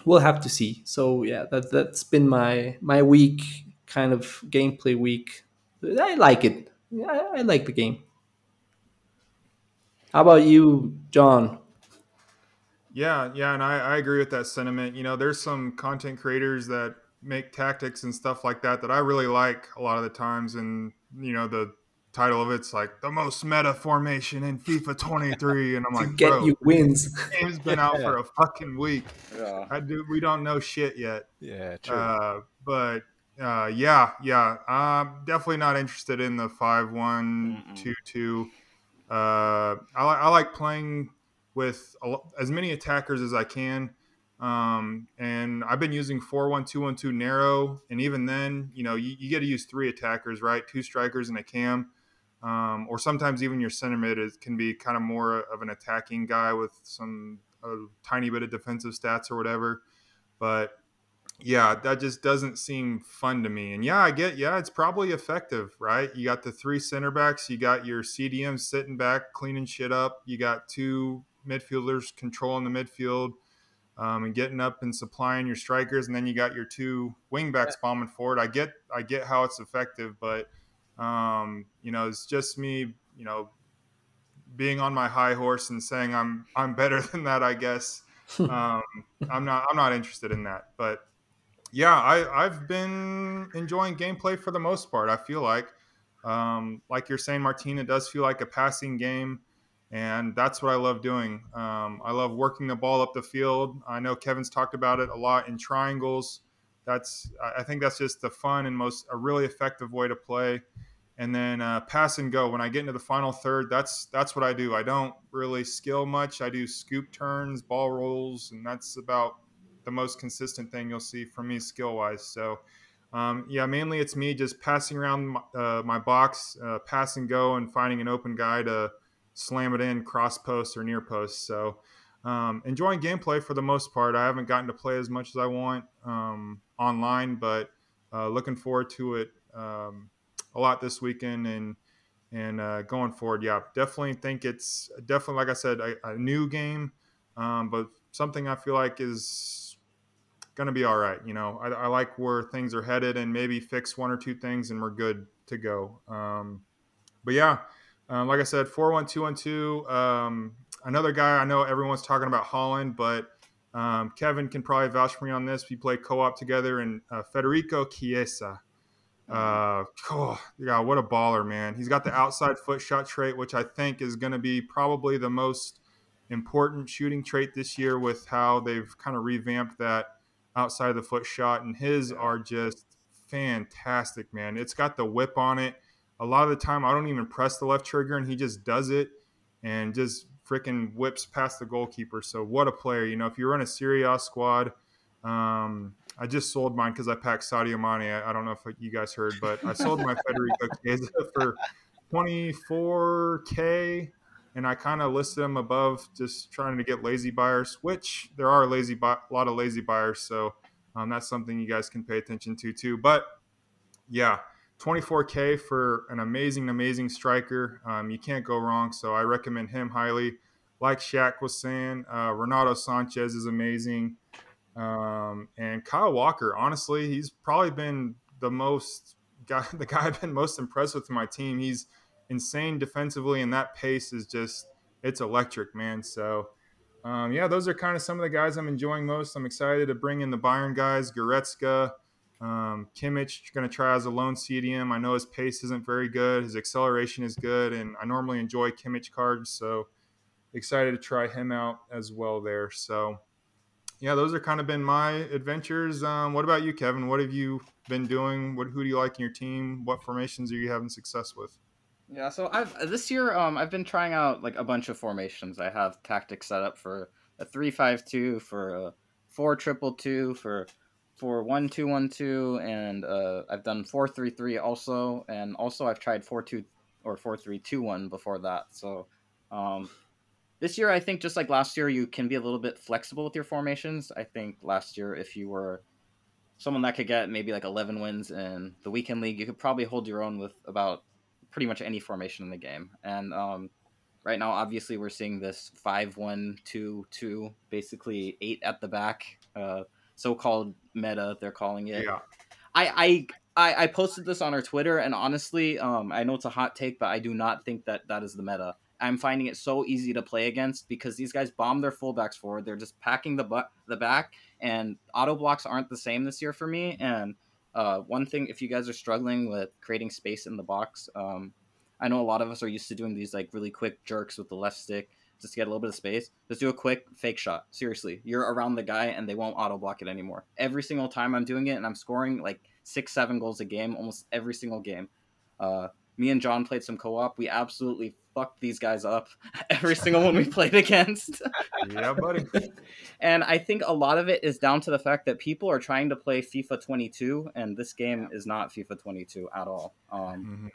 we'll have to see. So yeah, that that's been my my week, kind of gameplay week. I like it. I, I like the game. How about you, John? Yeah, yeah, and I, I agree with that sentiment. You know, there's some content creators that make tactics and stuff like that that I really like a lot of the times, and you know the title of it's like the most meta formation in FIFA 23, and I'm like, get bro, you wins. game's been out for a fucking week. Yeah. I do. We don't know shit yet. Yeah, true. Uh, but uh, yeah, yeah, I'm definitely not interested in the five one two two. Uh, I, I like playing with a, as many attackers as I can. Um, and I've been using four one two one two narrow, and even then, you know, you, you get to use three attackers, right? Two strikers and a cam. Um, or sometimes even your center mid is, can be kind of more of an attacking guy with some a tiny bit of defensive stats or whatever. But yeah, that just doesn't seem fun to me. And yeah, I get, yeah, it's probably effective, right? You got the three center backs, you got your CDM sitting back, cleaning shit up, you got two midfielders controlling the midfield um, and getting up and supplying your strikers, and then you got your two wing backs bombing forward. I get, I get how it's effective, but um, you know, it's just me, you know, being on my high horse and saying I'm, I'm better than that. I guess um, I'm not, I'm not interested in that, but yeah, I, I've been enjoying gameplay for the most part. I feel like, um, like you're saying, Martina does feel like a passing game, and that's what I love doing. Um, I love working the ball up the field. I know Kevin's talked about it a lot in triangles. That's I think that's just the fun and most a really effective way to play. And then uh, pass and go. When I get into the final third, that's that's what I do. I don't really skill much. I do scoop turns, ball rolls, and that's about the most consistent thing you'll see from me skill wise. So, um, yeah, mainly it's me just passing around my, uh, my box, uh, pass and go, and finding an open guy to slam it in cross post or near post. So, um, enjoying gameplay for the most part. I haven't gotten to play as much as I want um, online, but uh, looking forward to it um, a lot this weekend and and uh, going forward. Yeah, definitely think it's definitely like I said a, a new game, um, but something I feel like is going to be all right. You know, I, I, like where things are headed and maybe fix one or two things and we're good to go. Um, but yeah, um, like I said, 41212. Um, another guy I know everyone's talking about Haaland, but um, Kevin can probably vouch for me on this. We play co op together and uh, Federico Chiesa. Uh, oh, yeah, what a baller, man. He's got the outside foot shot trait, which I think is going to be probably the most important shooting trait this year with how they've kind of revamped that outside of the foot shot, and his are just fantastic, man. It's got the whip on it. A lot of the time, I don't even press the left trigger, and he just does it and just freaking whips past the goalkeeper. So what a player! You know, if you run a Serie A squad, um, I just sold mine because I packed Sadio Mane. I, I, don't know if you guys heard, but I sold my Federico Chiesa for 24k and I kind of listed them above, just trying to get lazy buyers. Which there are lazy, bu- a lot of lazy buyers, so um, that's something you guys can pay attention to too. But yeah, 24k for an amazing, amazing striker. Um, you can't go wrong. So I recommend him highly. Like Shaq was saying, uh, Renato Sanches is amazing, um, and Kyle Walker. Honestly, he's probably been the most guy, the guy I've been most impressed with in my team. He's insane defensively, and that pace is just it's electric, man. So, um, yeah, those are kind of some of the guys I'm enjoying most. I'm excited to bring in the Bayern guys, Goretzka, um, Kimmich, going to try as a lone CDM. I know his pace isn't very good, his acceleration is good, and I normally enjoy Kimmich cards, so excited to try him out as well there. So. Yeah, those are kind of been my adventures. Um, what about you, Kevin? What have you been doing? What who do you like in your team? What formations are you having success with? Yeah, so I've this year um I've been trying out like a bunch of formations. I have tactics set up for a three five two, for a four triple two, for for one two one two, and uh, I've done four three three also, and also I've tried four two or four three two one before that. So um, this year I think just like last year you can be a little bit flexible with your formations. I think last year if you were someone that could get maybe like 11 wins in the weekend league, you could probably hold your own with about pretty much any formation in the game. And um, right now, obviously, we're seeing this five-one-two-two, basically eight at the back, uh, so-called meta. They're calling it. Yeah. I, I I I posted this on our Twitter, and honestly, um, I know it's a hot take, but I do not think that that is the meta. I'm finding it so easy to play against because these guys bomb their fullbacks forward. They're just packing the bu- the back, and auto blocks aren't the same this year for me. And uh, one thing, if you guys are struggling with creating space in the box, um, I know a lot of us are used to doing these like really quick jerks with the left stick just to get a little bit of space. Just do a quick fake shot. Seriously, you're around the guy and they won't auto block it anymore. Every single time I'm doing it, and I'm scoring like six, seven goals a game almost every single game. Uh, me and John played some co-op. We absolutely fucked these guys up every single one we played against. yeah, buddy. and I think a lot of it is down to the fact that people are trying to play FIFA 22, and this game is not FIFA 22 at all. Um, mm-hmm.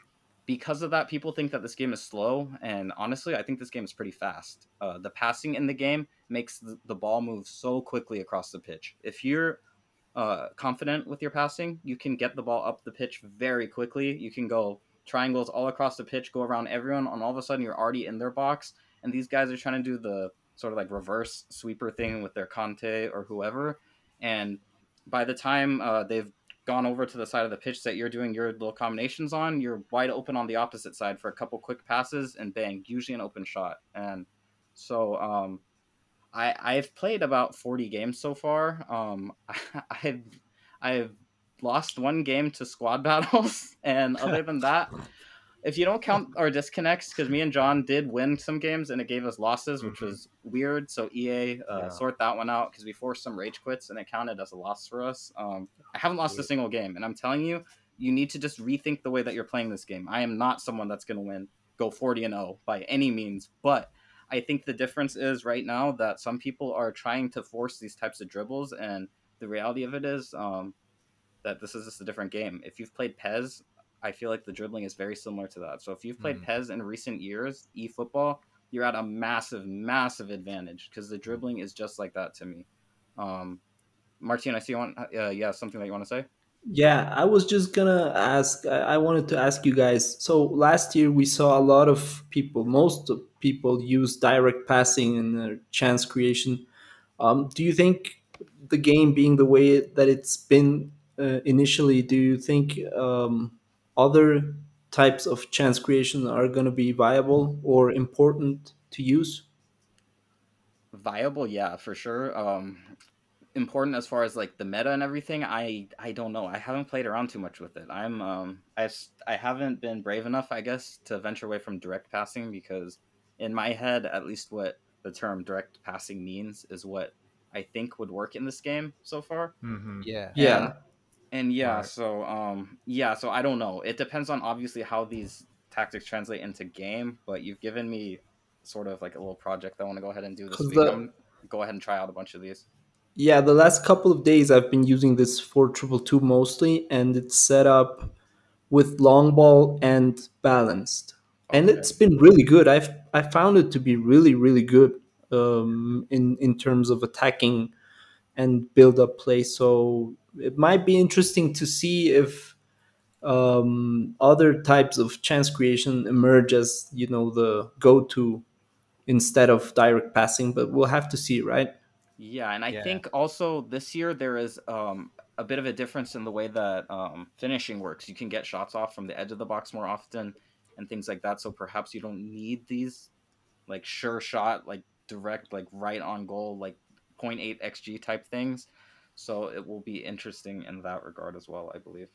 Because of that, people think that this game is slow, and honestly, I think this game is pretty fast. Uh, the passing in the game makes the, the ball move so quickly across the pitch. If you're uh, confident with your passing, you can get the ball up the pitch very quickly. You can go triangles all across the pitch, go around everyone, and all of a sudden you're already in their box. And these guys are trying to do the sort of like reverse sweeper thing with their Conte or whoever. And by the time uh, they've gone over to the side of the pitch that you're doing your little combinations on, you're wide open on the opposite side for a couple quick passes and bang, usually an open shot. And so um, I I've played about 40 games so far. Um, I've I've lost one game to squad battles, and other than that, if you don't count our disconnects, because me and John did win some games and it gave us losses, which mm-hmm. was weird. So EA uh, yeah. sort that one out because we forced some rage quits and it counted as a loss for us. Um, I haven't lost a single game, and I'm telling you, you need to just rethink the way that you're playing this game. I am not someone that's going to win, go 40 and 0 by any means, but I think the difference is right now that some people are trying to force these types of dribbles, and the reality of it is, um, that this is just a different game. If you've played PES, I feel like the dribbling is very similar to that. So if you've played mm. PES in recent years, eFootball, you're at a massive, massive advantage because the dribbling is just like that to me. Um, Martin, I see you want, uh, yeah, something that you want to say? Yeah, I was just gonna ask. I wanted to ask you guys. So last year we saw a lot of people, most of people use direct passing and their chance creation. Um, do you think the game being the way that it's been uh, initially, do you think um, other types of chance creation are going to be viable or important to use? Viable, yeah, for sure. Um, important as far as like the meta and everything. I I don't know. I haven't played around too much with it. I'm um I I haven't been brave enough, I guess, to venture away from direct passing because in my head, at least what the term direct passing means is what I think would work in this game so far. Mm-hmm. Yeah. Yeah. And yeah, right. so um yeah, so I don't know. It depends on obviously how these tactics translate into game, but you've given me sort of like a little project that I want to go ahead and do this week. The, go ahead and try out a bunch of these. Yeah, the last couple of days I've been using this for triple two mostly, and it's set up with long ball and balanced, okay. and it's been really good. I've I found it to be really really good um, in in terms of attacking and build up play. So it might be interesting to see if um, other types of chance creation emerge as you know the go-to instead of direct passing. But we'll have to see, right? Yeah, and I yeah. think also this year there is um, a bit of a difference in the way that um, finishing works. You can get shots off from the edge of the box more often and things like that. So perhaps you don't need these like sure shot, like direct, like right on goal, like 0.8 xg type things. So it will be interesting in that regard as well, I believe.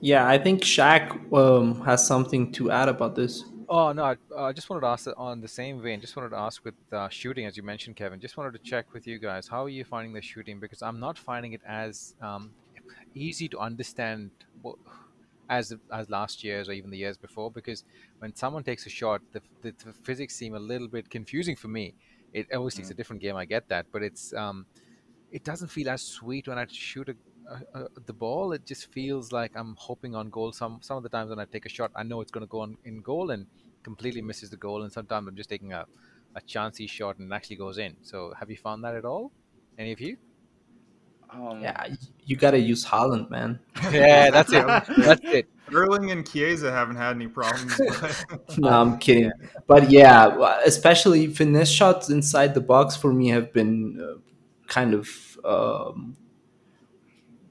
Yeah, I think Shaq um, has something to add about this. Oh no, I uh, just wanted to ask on the same vein. Just wanted to ask with uh, shooting, as you mentioned, Kevin. Just wanted to check with you guys. How are you finding the shooting? Because I'm not finding it as um, easy to understand as as last year's or even the years before. Because when someone takes a shot, the, the, the physics seem a little bit confusing for me. It obviously mm. it's a mm. different game. I get that, but it's um, it doesn't feel as sweet when I shoot a, a, a, the ball. It just feels like I'm hoping on goal. Some some of the times when I take a shot, I know it's going to go on in goal and completely misses the goal. And sometimes I'm just taking a a chancy shot and it actually goes in. So have you found that at all? Any of you? Um, yeah, you got to use Haaland, man. yeah, that's it. That's it. Erling and Chiesa haven't had any problems. no, I'm kidding. But yeah, especially finesse shots inside the box for me have been uh, kind of um,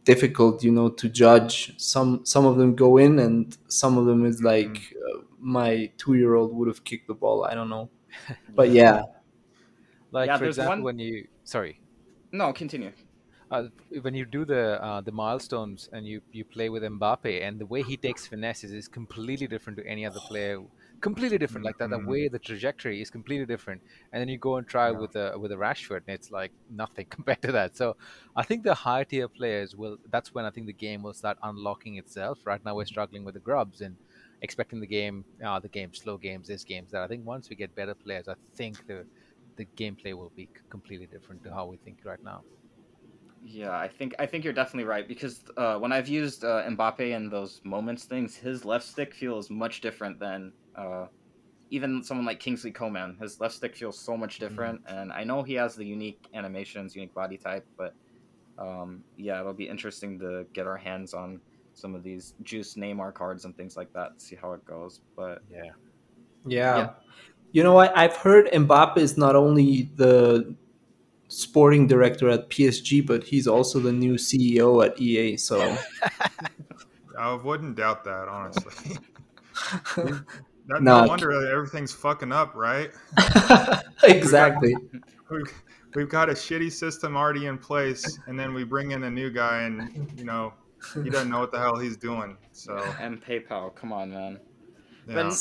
difficult, you know, to judge. Some some of them go in, and some of them is like uh, my two year old would have kicked the ball. I don't know, but yeah, Like Yeah, for example, one- when you sorry, No, continue. Uh, when you do the uh, the milestones and you you play with Mbappe and the way he takes finesses is completely different to any other player. Completely different, like that. The way the trajectory is completely different, and then you go and try Yeah. with a with a Rashford, and it's like nothing compared to that. So, I think the higher tier players will. That's when I think the game will start unlocking itself. Right now, we're struggling with the grubs and expecting the game, uh, the game, slow games, this games. That I think once we get better players, I think the the gameplay will be completely different to how we think right now. Yeah, I think I think you're definitely right because uh, when I've used uh, Mbappe in those moments things, his left stick feels much different than uh, even someone like Kingsley Coman. His left stick feels so much different, and I know he has the unique animations, unique body type, but um, yeah, it'll be interesting to get our hands on some of these juice Neymar cards and things like that, see how it goes. But Yeah. yeah. Yeah. You know, I, I've heard Mbappe is not only the sporting director at PSG, but he's also the new CEO at EA. So I wouldn't doubt that, honestly. That, No. no wonder that everything's fucking up, right? exactly. We've, we've got a shitty system already in place, and then we bring in a new guy, and you know he doesn't know what the hell he's doing. So and PayPal, come on, man. yeah, But,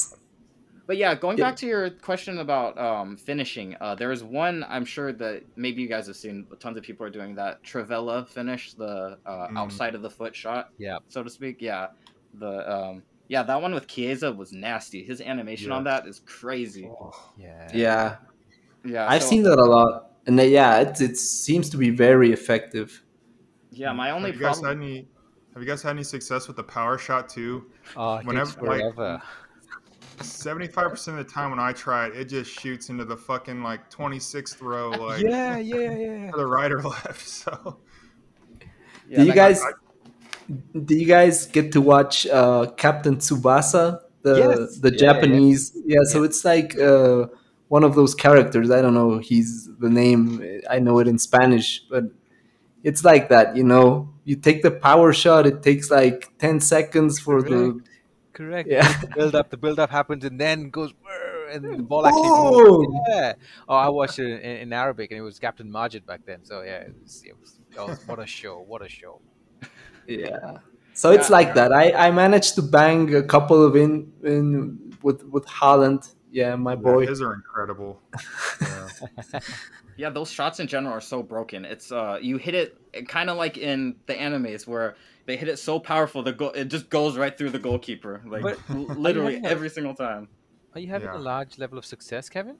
but yeah, going Yeah. back to your question about um, finishing, uh, there is one I'm sure that maybe you guys have seen. Tons of people are doing that trivela finish, the uh, Mm. outside of the foot shot, Yeah. so to speak. Yeah, the um, yeah that one with Chiesa was nasty. His animation on that is crazy. Yeah. Yeah, Yeah, I've so- seen that a lot, and uh, yeah, it it seems to be very effective. Yeah, my only have you guys had any? Have you guys had any success with the power shot too? Oh, it Whenever- takes like- forever. Seventy-five percent of the time when I try it, it just shoots into the fucking like twenty-sixth row, like yeah, yeah, yeah. to the right or left. So Yeah, do you that- guys do you guys get to watch uh, Captain Tsubasa, the Yes. the Yeah, yeah. Japanese? Yeah, so it's like uh, one of those characters. I don't know. He's the name. I know it in Spanish, but it's like that. You know, you take the power shot. It takes like ten seconds for the Correct. yeah. The build up, the build up happens, and then goes, "Brr," and the ball actually. Boom! moves. Yeah. Oh, I watched it in, in Arabic, and it was Captain Majid back then. So yeah, it was, it was, that was what a show! What a show! Yeah. So it's Yeah. like that. I, I managed to bang a couple of in in with with Haaland. Yeah, my yeah, boy. his are incredible. Yeah. Yeah, those shots in general are so broken. It's uh, you hit it kind of like in the animes where they hit it so powerful, the goal it just goes right through the goalkeeper, like But- l- literally having a- every single time. Are you having Yeah. a large level of success, Kevin?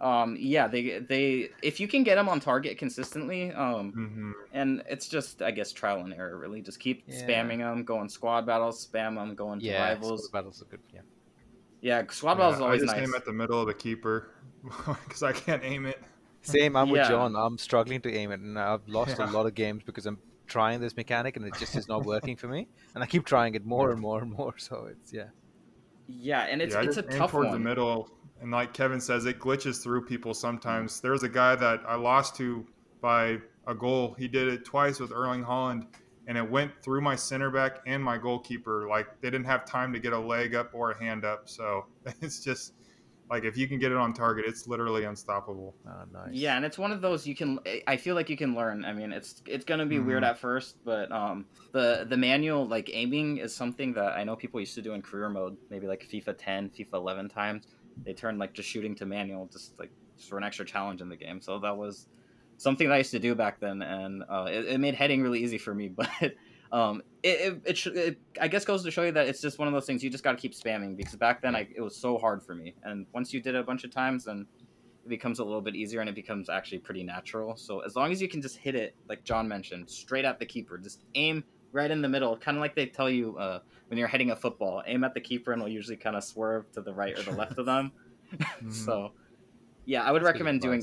Um, yeah, they they if you can get them on target consistently, um, hmm and it's just I guess trial and error really. Just keep Yeah. spamming them, going squad battles, spam them, going to Yeah, rivals. squad battles are good. Yeah. Yeah, squad battles is I always just nice. aim at the middle of the keeper because I can't aim it. Same. I'm with John. I'm struggling to aim it, and I've lost Yeah. a lot of games because I'm trying this mechanic, and it just is not working for me. And I keep trying it more and more and more. So it's yeah. Yeah, and it's yeah, I it's a just aim tough towards one. the middle, and like Kevin says, it glitches through people sometimes. There's a guy that I lost to by a goal. He did it twice with Erling Haaland, and it went through my center back and my goalkeeper. Like they didn't have time to get a leg up or a hand up. So it's just like if you can get it on target, it's literally unstoppable. Oh, nice. Yeah, and it's one of those you can. I feel like you can learn. I mean, it's it's gonna be weird Mhm. at first, but um, the the manual like aiming is something that I know people used to do in career mode, maybe like FIFA 10, FIFA 11 times. They turned like just shooting to manual, just like just for an extra challenge in the game. So that was something that I used to do back then, and uh, it, it made heading really easy for me. But um, it it, it, sh- it I guess goes to show you that it's just one of those things you just got to keep spamming because back then I, it was so hard for me, and once you did it a bunch of times, then it becomes a little bit easier and it becomes actually pretty natural. So as long as you can just hit it, like John mentioned, straight at the keeper, just aim right in the middle, kind of like they tell you uh, when you're heading a football, aim at the keeper and it'll usually kind of swerve to the right or the left of them. Mhm. So yeah, I would That's recommend doing.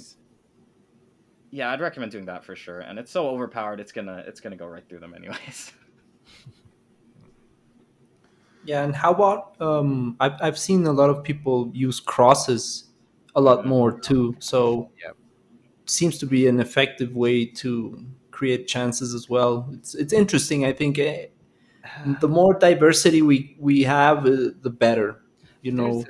Advice. Yeah, I'd recommend doing that for sure. And it's so overpowered, it's gonna it's gonna go right through them anyways. Yeah, and how about um, I've I've seen a lot of people use crosses a lot Mhm. more too. So Yep. seems to be an effective way to create chances as well. It's it's interesting. I think eh, the more diversity we we have, uh, the better. You know. There's,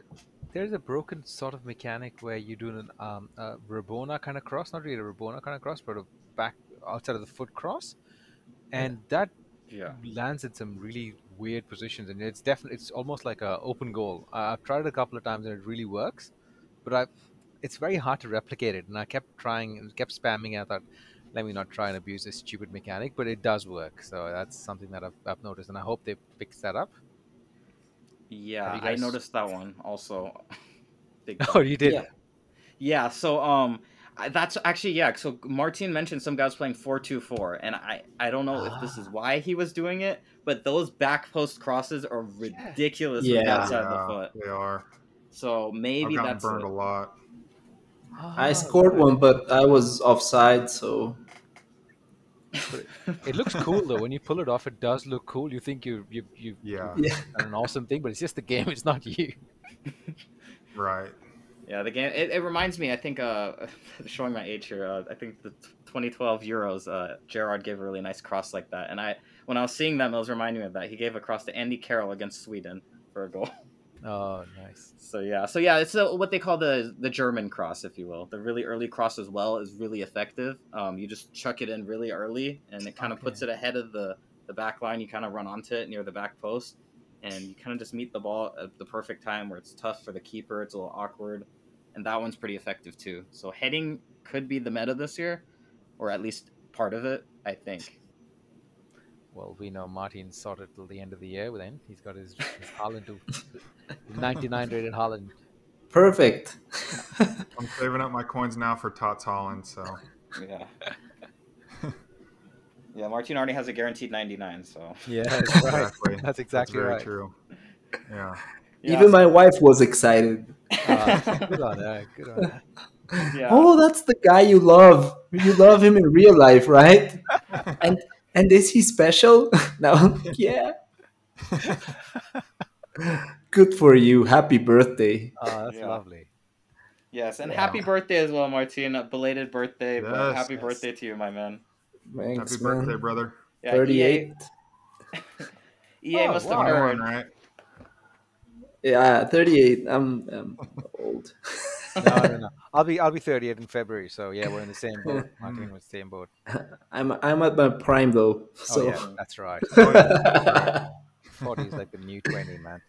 there's a broken sort of mechanic where you do an um, a Rabona kind of cross, not really a Rabona kind of cross, but a back outside of the foot cross, and that Yeah. lands in some really weird positions, and it's definitely it's almost like a open goal. Uh, I've tried it a couple of times and it really works, but I it's very hard to replicate it, and I kept trying and kept spamming. I thought, let me not try and abuse this stupid mechanic, but it does work. So that's something that I've, I've noticed, and I hope they fix that up. Yeah, you I noticed that one also. Big Oh, you did. Yeah. Yeah, so um I- that's actually yeah, so Martin mentioned some guys playing 4-2-4 and I I don't know if this is Ah. why he was doing it, but those back post crosses are ridiculous with the Yeah. outside of the foot. they are. So maybe I've that's burned it. a lot. I Ah, scored one, but I was offside, so It looks cool though. When you pull it off, it does look cool. You think you you you Yeah, yeah. done an awesome thing, but it's just the game. It's not you. right. Yeah, the game it, it reminds me I think uh showing my age here, uh, I think the 2012 Euros uh Gerrard gave a really nice cross like that and I when I was seeing them it was reminding me of that. He gave a cross to Andy Carroll against Sweden for a goal. Oh, nice. So yeah, so yeah, it's uh what they call the the German cross, if you will. The really early cross as well is really effective. Um, you just chuck it in really early, and it kind of puts it ahead of the the back line. You kind of run onto it near the back post, and you kind of just meet the ball at the perfect time where it's tough for the keeper. It's a little awkward, and that one's pretty effective too. So heading could be the meta this year, or at least part of it. I think. Well, we know Martin's sorted till the end of the year. Then he's got his, his Haaland to 99 rated Haaland. Perfect. I'm saving up my coins now for Tots Haaland. So Yeah. yeah, Martin already has a guaranteed 99, so. Yeah, that's exactly. That's That's exactly very right. true. Yeah. Yeah, Even my wife was excited. Ah, good on her. Good on her. yeah. Oh, that's the guy you love. You love him in real life, right? And and is he special? no. Yeah. Good for you. Happy birthday. Oh, that's Yeah. lovely. Yes, and Yeah. happy birthday as well, Martin. A belated birthday, but happy yes. birthday to you, my man. Thanks, Happy man. birthday, brother. Yeah, 38. EA, EA Oh, must wow. have heard. Going, right? Yeah, 38. I'm, I'm old. No, no, no. I'll be I'll be 38 in February. So yeah, we're in the same boat. Martin was the same boat. I'm I'm at my prime though. Oh So yeah, that's right. Oh, 40 is like the new 20, man.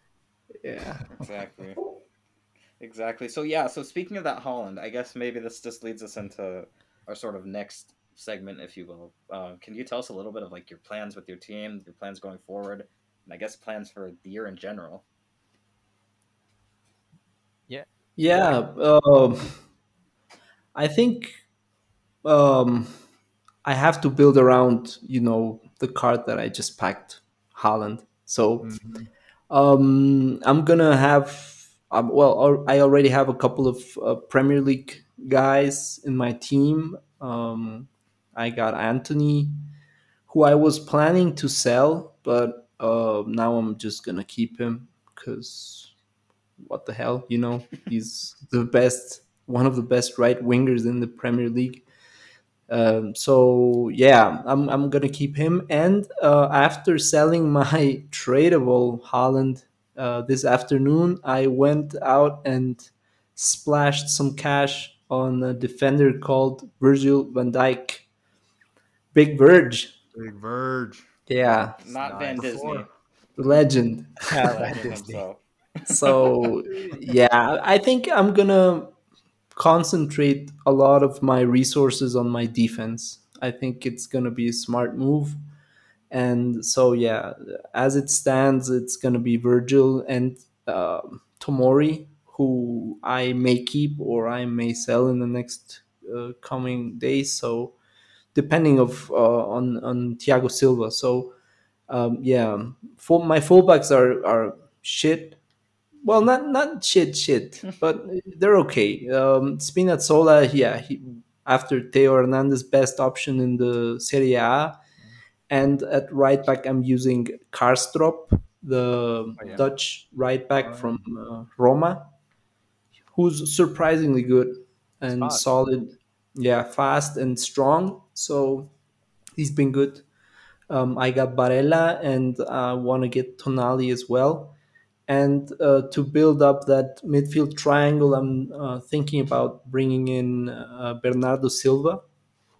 yeah. Exactly. Exactly. So yeah. So speaking of that Haaland, I guess maybe this just leads us into our sort of next segment, if you will. Uh, can you tell us a little bit of like your plans with your team, your plans going forward, and I guess plans for the year in general? Yeah, um, I think um, I have to build around you know the card that I just packed, Haaland. So Mhm. um, I'm gonna have um, well, I already have a couple of uh, Premier League guys in my team. Um, I got Antony, who I was planning to sell, but uh, now I'm just gonna keep him because what the hell, you know, he's the best, one of the best right wingers in the Premier League. Um, so yeah, I'm I'm gonna keep him. And uh, after selling my tradable Haaland uh, this afternoon, I went out and splashed some cash on a defender called Virgil van Dijk. Big Verge, Big Verge. yeah, Not Van nice. Disney. legend. Legend himself. So yeah i think i'm gonna concentrate a lot of my resources on my defense. I think it's gonna be a smart move. And so yeah as it stands it's gonna be virgil and um tomori who i may keep or i may sell in the next uh, coming days. So depending of uh, on on Thiago Silva. So um, yeah for my fullbacks are are shit well, not not shit, shit, but they're okay. Um, Spinazzola, yeah, he, after Theo Hernandez, best option in the Serie A, and at right back, I'm using Karsdorp, the yeah. Dutch right back Oh, yeah. from uh, Roma, who's surprisingly good and fast. solid. Yeah, fast and strong. So he's been good. Um, I got Barella and I want to get Tonali as well. And uh, to build up that midfield triangle, I'm uh, thinking about bringing in uh, Bernardo Silva,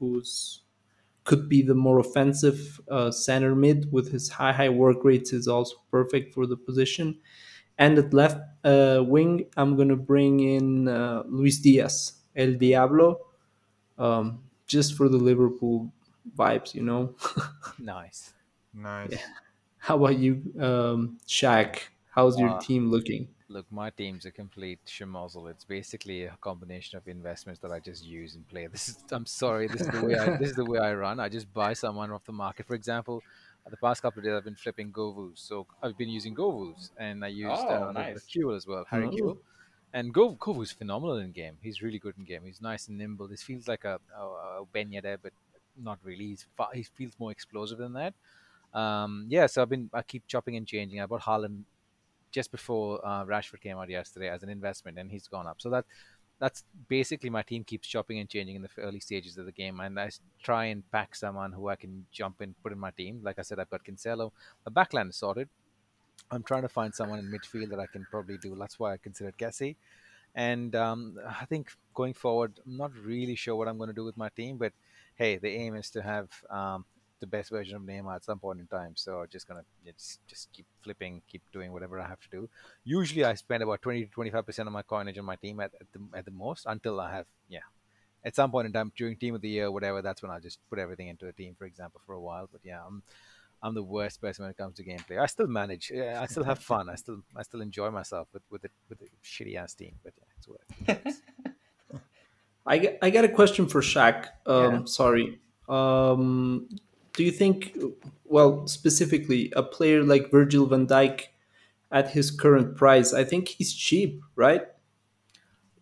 who's could be the more offensive uh, center mid with his high high work rates is also perfect for the position. And at left uh, wing, I'm gonna bring in uh, Luis Diaz, El Diablo, um, just for the Liverpool vibes, you know. nice. Nice. Yeah. How about you, um, Shaq? How's your uh, team looking? Look, my team's a complete schmozzle. It's basically a combination of investments that I just use and play. This is, I'm sorry, this is the way I, this is the way I run. I just buy someone off the market. For example, the past couple of days I've been flipping Govus, so I've been using Govus, and I used oh, uh, nice. Kewell as well, Harry mm-hmm. Kewell. And Go Kovu is phenomenal in game. He's really good in game. He's nice and nimble. This feels like a, a, a Ben Yedder, but not really. He's far, he feels more explosive than that. Um, yeah, so I've been I keep chopping and changing. I bought Haaland just before uh, Rashford came out yesterday as an investment, and he's gone up. So that that's basically my team keeps chopping and changing in the early stages of the game, and I try and pack someone who I can jump in, put in my team. Like I said, I've got Cancelo. The backline is sorted. I'm trying to find someone in midfield that I can probably do. That's why I considered Kessie. And um, I think going forward, I'm not really sure what I'm going to do with my team, but hey, the aim is to have um, the best version of Neymar at some point in time. So I'm just gonna just just keep flipping, keep doing whatever I have to do. Usually, I spend about twenty to twenty five percent of my coinage on my team at, at the at the most until I have yeah. At some point in time during team of the year, whatever, that's when I just put everything into a team, for example, for a while. But yeah, I'm I'm the worst person when it comes to gameplay. I still manage. I still have fun. I still I still enjoy myself with with it with a shitty ass team. But yeah, it's what. I, I got a question for Shaq. Um, yeah. Sorry. Um, do you think, well, specifically a player like Virgil van Dijk at his current price, I think he's cheap, right?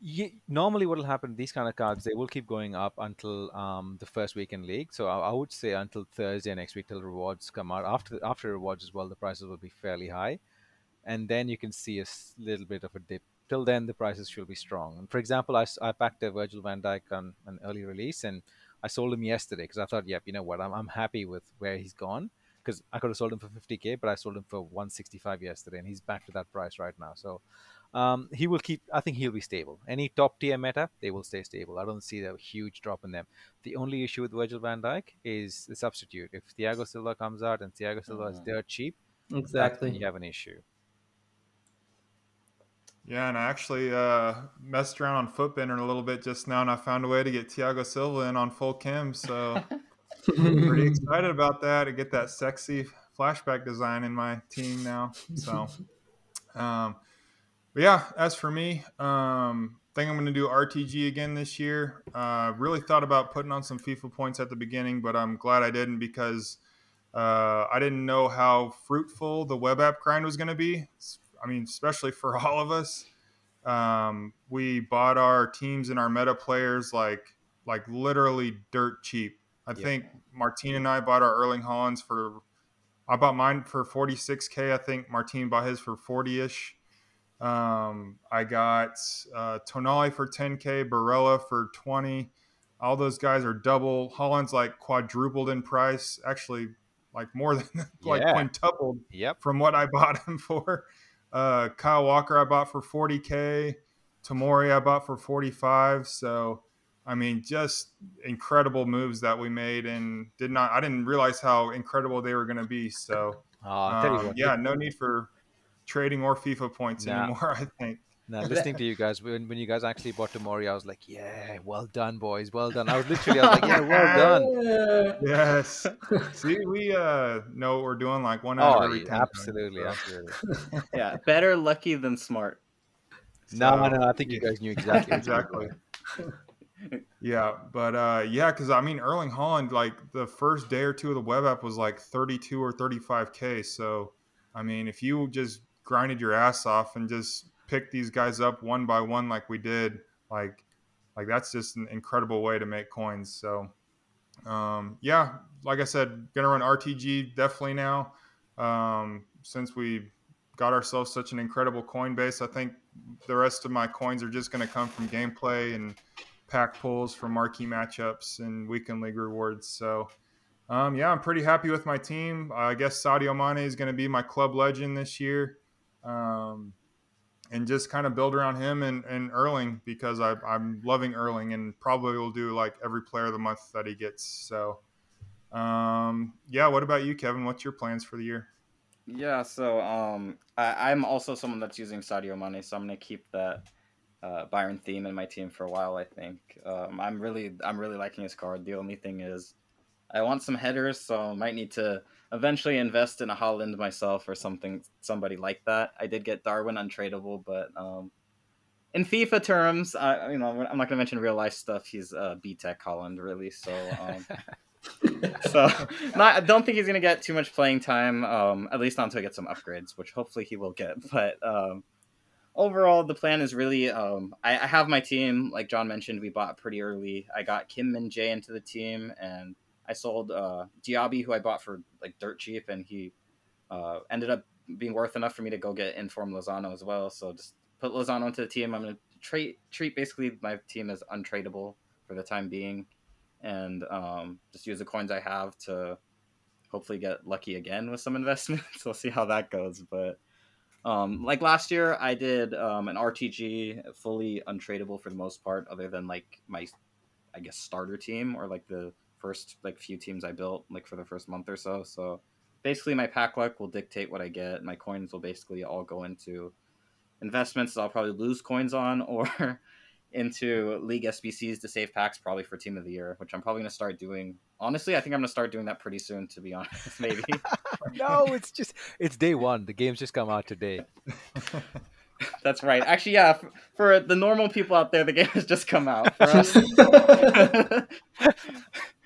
Yeah, normally what will happen these kind of cards they will keep going up until um, the first week in league. So I, I, would say until thursday next week till rewards come out. After after rewards as well the prices will be fairly high. And then you can see a little bit of a dip. Till then the prices should be strong. And for example i, I packed a virgil van dijk on an early release and I sold him yesterday because I thought, yep, you know what, I'm, I'm happy with where he's gone because I could have sold him for 50k, but I sold him for 165 yesterday, and he's back to that price right now. So um, he will keep. I think he'll be stable. Any top tier meta, they will stay stable. I don't see a huge drop in them. The only issue with Virgil Van Dijk is the substitute. If Thiago Silva comes out and Thiago Silva mm-hmm. is dirt cheap, exactly, you have an issue. Yeah, and I actually uh, messed around on Footbinner a little bit just now, and I found a way to get Thiago Silva in on full chem. So pretty excited about that to get that sexy flashback design in my team now. So, um, but yeah, as for me, um, think I'm going to do RTG again this year. Uh, really thought about putting on some FIFA points at the beginning, but I'm glad I didn't because uh, I didn't know how fruitful the web app grind was going to be. It's I mean, especially for all of us. Um, we bought our teams and our meta players like like literally dirt cheap. I think Martine and I bought our Erling Haalands for I bought mine for 46k. I think Martine bought his for 40ish. Um, I got uh, Tonali for 10k, Barella for 20. All those guys are double. Haaland's like quadrupled in price, actually like more than like yeah. quintupled yep. from what I bought him for. Uh, Kyle Walker I bought for 40k. Tomori I bought for 45. So I mean, just incredible moves that we made, and did not. I didn't realize how incredible they were going to be. So, um, yeah, no need for trading or FIFA points nah. anymore. I think. Now, listening to you guys, when, when you guys actually bought Tomori, I was like, yeah, well done, boys, well done. I was literally, I was like, yeah, well done. yes. See, we uh, know what we're doing like one out oh, of every ten. Absolutely, times, absolutely. yeah, better lucky than smart. So, no, no, I think you guys knew exactly. exactly. yeah, but uh, yeah, because I mean, Erling Haaland, like the first day or two of the web app was like 32 or 35K. So, I mean, if you just grinded your ass off and just pick these guys up one by one like we did, like like that's just an incredible way to make coins. So um, yeah, like I said, gonna run RTG definitely now. Um, since we got ourselves such an incredible coin base, I think the rest of my coins are just gonna come from gameplay and pack pulls from marquee matchups and weekend league rewards. So Um, yeah, I'm pretty happy with my team. I guess Sadio Mane is going to be my club legend this year. Um, and just kind of build around him and, and Erling because I, I'm loving Erling and probably will do like every player of the month that he gets. So, um, yeah, what about you, Kevin? What's your plans for the year? Yeah, so um, I, I'm also someone that's using Sadio Mane, so I'm gonna keep that uh, Bayern theme in my team for a while. I think um, I'm really I'm really liking his card. The only thing is, I want some headers, so I might need to eventually invest in a Haaland myself or something somebody like that. I did get Darwin untradeable, but um, in FIFA terms, I you know I'm not gonna mention real life stuff. He's uh, B Tech Haaland, really, so. Um, so not, I don't think he's gonna get too much playing time. Um, at least not until he gets some upgrades, which hopefully he will get. But um, overall, the plan is really um, I, I, have my team. Like John mentioned, we bought pretty early. I got Kim Min-jae into the team, and I sold uh, Diaby, who I bought for like dirt cheap, and he uh, ended up being worth enough for me to go get inform Lozano as well. So just put Lozano into the team. I'm gonna treat treat basically my team as untradeable for the time being and um, just use the coins I have to hopefully get lucky again with some investments. we'll see how that goes. But um, like last year, I did um, an RTG fully untradeable for the most part, other than like my, I guess starter team or like the first like few teams I built like for the first month or so. So basically, my pack luck will dictate what I get. My coins will basically all go into investments that I'll probably lose coins on or into league SBCs to save packs probably for team of the year, which I'm probably going to start doing. Honestly, I think I'm going to start doing that pretty soon, to be honest, maybe. no, it's just, it's day one. The game's just come out today. That's right. Actually, yeah, for, for, the normal people out there, the game has just come out. For us,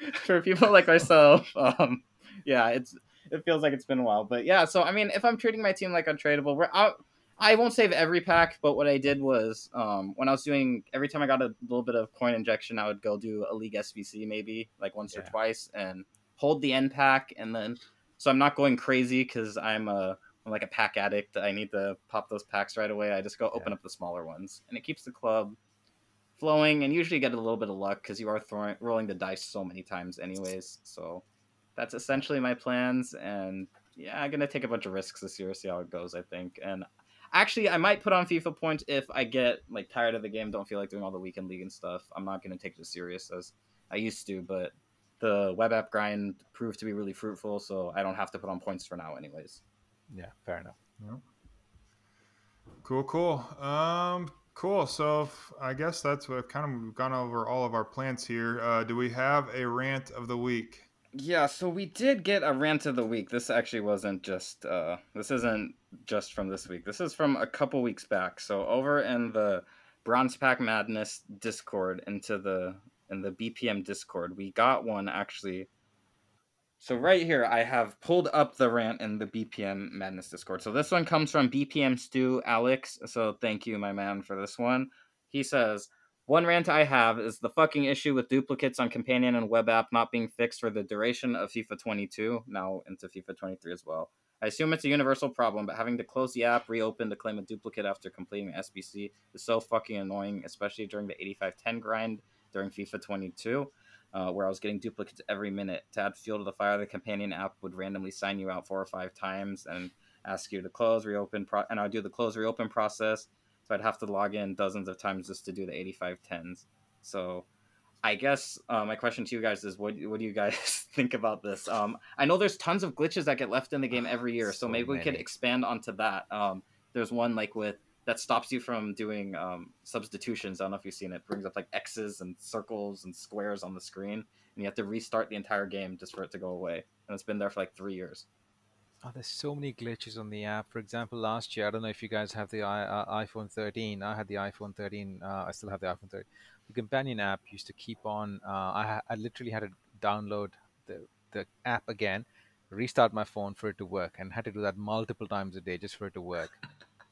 for people like myself, um, yeah, it's it feels like it's been a while. But yeah, so I mean, if I'm treating my team like untradeable, we're out I won't save every pack, but what I did was um, when I was doing every time I got a little bit of coin injection, I would go do a league SBC maybe like once yeah. or twice and hold the end pack, and then so I'm not going crazy because I'm a I'm like a pack addict. I need to pop those packs right away. I just go open yeah. up the smaller ones, and it keeps the club flowing. And usually get a little bit of luck because you are throwing rolling the dice so many times, anyways. So that's essentially my plans, and yeah, I'm gonna take a bunch of risks this year, see how it goes. I think, and Actually, I might put on FIFA points if I get like tired of the game, don't feel like doing all the weekend league and stuff. I'm not going to take it as serious as I used to, but the web app grind proved to be really fruitful, so I don't have to put on points for now, anyways. Yeah, fair enough. Yeah. Cool, cool. Um, cool. So I guess that's what kind of gone over all of our plans here. Uh, do we have a rant of the week? Yeah, so we did get a rant of the week. This actually wasn't just uh this isn't just from this week. This is from a couple weeks back. So over in the Bronze Pack Madness Discord into the in the BPM Discord, we got one actually. So right here I have pulled up the rant in the BPM Madness Discord. So this one comes from BPM Stu Alex. So thank you my man for this one. He says one rant I have is the fucking issue with duplicates on companion and web app not being fixed for the duration of FIFA 22, now into FIFA 23 as well. I assume it's a universal problem, but having to close the app, reopen to claim a duplicate after completing SBC is so fucking annoying, especially during the 8510 grind during FIFA 22, uh, where I was getting duplicates every minute. To add fuel to the fire, the companion app would randomly sign you out four or five times and ask you to close, reopen, pro- and I would do the close, reopen process so I'd have to log in dozens of times just to do the 8510s. So I guess uh, my question to you guys is what what do you guys think about this? Um, I know there's tons of glitches that get left in the game every year, so, so maybe many. we could expand onto that. Um, there's one like with that stops you from doing um, substitutions. I don't know if you've seen it. it. Brings up like X's and circles and squares on the screen, and you have to restart the entire game just for it to go away. And it's been there for like three years. Oh, there's so many glitches on the app. For example, last year, I don't know if you guys have the uh, iPhone 13. I had the iPhone 13. Uh, I still have the iPhone 13. The companion app used to keep on. Uh, I, ha- I literally had to download the the app again, restart my phone for it to work, and had to do that multiple times a day just for it to work.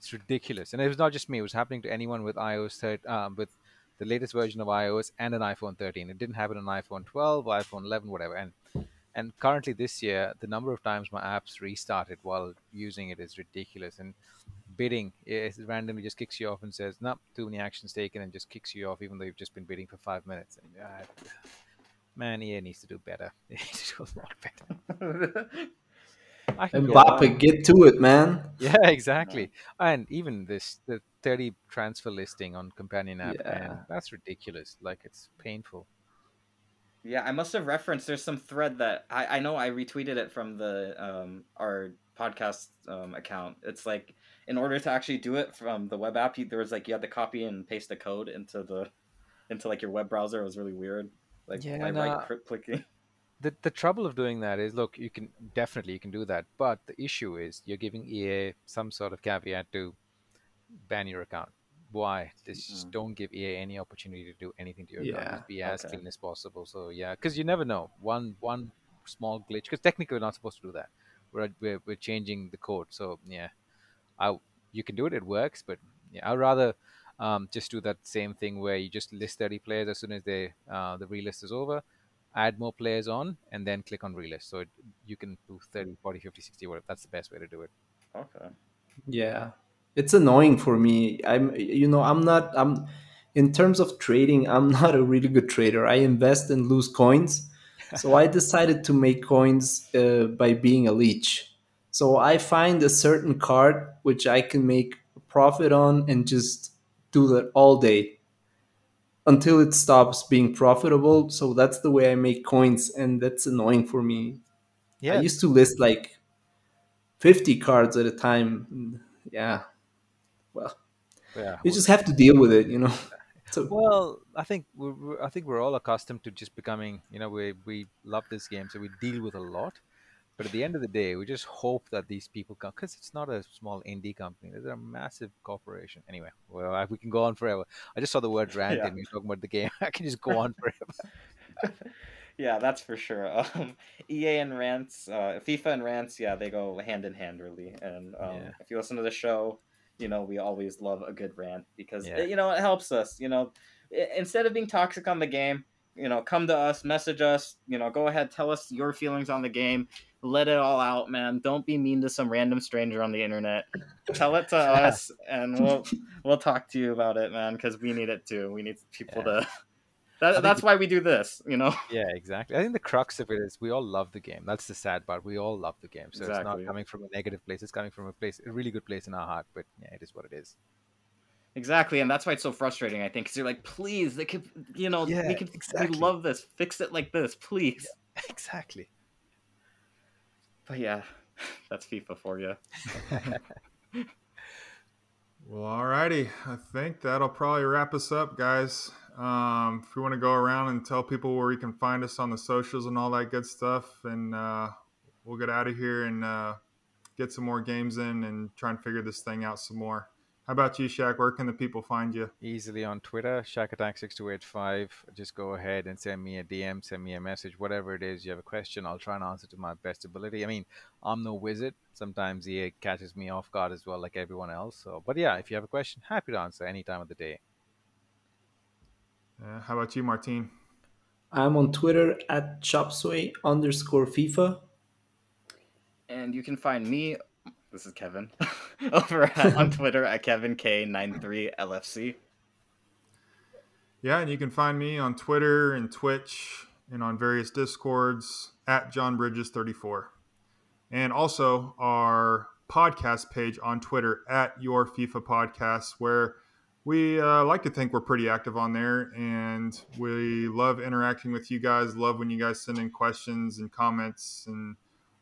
It's ridiculous, and it was not just me. It was happening to anyone with iOS 13, um, with the latest version of iOS and an iPhone 13. It didn't happen on iPhone 12, iPhone 11, whatever, and and currently this year the number of times my apps restarted while using it is ridiculous and bidding it randomly just kicks you off and says no nope, too many actions taken and just kicks you off even though you've just been bidding for five minutes and uh, man, EA needs to do better. They need to do a lot better. I can And go. Mbappe, get to it, man. Yeah, exactly. And even this the 30 transfer listing on companion app, Yeah. man, that's ridiculous. Like it's painful. Yeah, I must have referenced. There's some thread that I, I know I retweeted it from the um our podcast um account. It's like in order to actually do it from the web app, you, there was like you had to copy and paste the code into the into like your web browser. It was really weird. Like Yeah, by no, right clicking. The the trouble of doing that is look, you can definitely you can do that, but the issue is you're giving EA some sort of caveat to ban your account. Why? Just Mm. don't give EA any opportunity to do anything to your account. Yeah, Just be as okay. clean as possible. So yeah, because you never know. One one small glitch. Because technically we're not supposed to do that. We're, we're we're changing the code. So yeah, I you can do it. It works. But yeah, I'd rather um, just do that same thing where you just list 30 players as soon as they uh, the relist is over, add more players on, and then click on relist. So it, you can do 30, 40, 50, 60, whatever. That's the best way to do it. Okay. Yeah. It's annoying for me. I'm you know, I'm not I'm in terms of trading, I'm not a really good trader. I invest and lose coins. So I decided to make coins uh, by being a leech. So I find a certain card which I can make a profit on and just do that all day until it stops being profitable. So that's the way I make coins and that's annoying for me. Yeah, I used to list like 50 cards at a time. Yeah. Well, yeah. you just have to deal with it, you know. So Well, I think we're, we're- I think we're all accustomed to just becoming, you know, we we love this game, so we deal with a lot. But at the end of the day, we just hope that these people come because it's not a small indie company; they're a massive corporation. Anyway, well, we can go on forever. I just saw the word rant Yeah. and we talking about the game. I can just go on forever. yeah, that's for sure. Um, EA and rants, uh, FIFA and rants, yeah, they go hand in hand, really. And um, Yeah. if you listen to the show, you know we always love a good rant because Yeah. it, you know it helps us. You know, instead of being toxic on the game, you know, come to us, message us. You know, go ahead, tell us your feelings on the game. Let it all out, man. Don't be mean to some random stranger on the internet. Tell it to us, and we'll we'll talk to you about it, man. Because we need it too. We need people Yeah. to. That, that's why we do this, you know. Yeah, exactly. I think the crux of it is we all love the game. That's the sad part. We all love the game, so it's not coming from a negative place. It's coming from a place, a really good place in our heart. But yeah, it is what it is. Exactly, and that's why it's so frustrating. I think because you're like, please, they could, you know, Yeah, we could, exactly. we love this. Fix it like this, please. exactly. But yeah, that's FIFA for you. Well, alrighty. I think that'll probably wrap us up, guys. Um, if we want to go around and tell people where you can find us on the socials and all that good stuff, and uh, we'll get out of here and uh, get some more games in and try and figure this thing out some more. How about you, Shaq? Where can the people find you? easily on Twitter, ShaqAttack6285. Just go ahead and send me a DM, send me a message, whatever it is. You have a question, I'll try and answer to my best ability. I mean, I'm no wizard. Sometimes EA catches me off guard as well, like everyone else. So, but yeah, if you have a question, happy to answer any time of the day. Uh, how about you, Martine? I'm on Twitter at chopsway underscore FIFA. And you can find me. This is Kevin over at, on Twitter at Kevin K 93 LFC. Yeah, and you can find me on Twitter and Twitch and on various Discords at John Bridges 34. And also our podcast page on Twitter at Your FIFA Podcast, where we uh, like to think we're pretty active on there. And we love interacting with you guys, love when you guys send in questions and comments and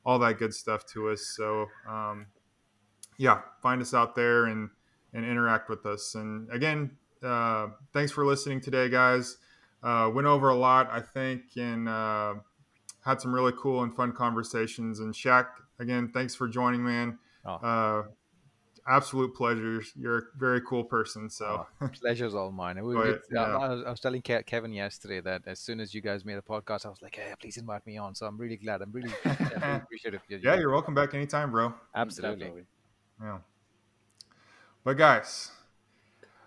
all that good stuff to us. So, um, yeah, find us out there and, and interact with us. And again, uh, thanks for listening today, guys. Uh, went over a lot, I think, and uh, had some really cool and fun conversations. And Shaq, again, thanks for joining, man. Oh. Uh, absolute pleasure. You're a very cool person. So, Oh, pleasure's all mine. We, Go we- I- yeah. I, was, I was telling Kevin yesterday that as soon as you guys made a podcast, I was like, "Hey, please invite me on." So I'm really glad. I'm really, really appreciative. of yeah, you're welcome back anytime, bro. absolutely. Definitely. Yeah. But guys,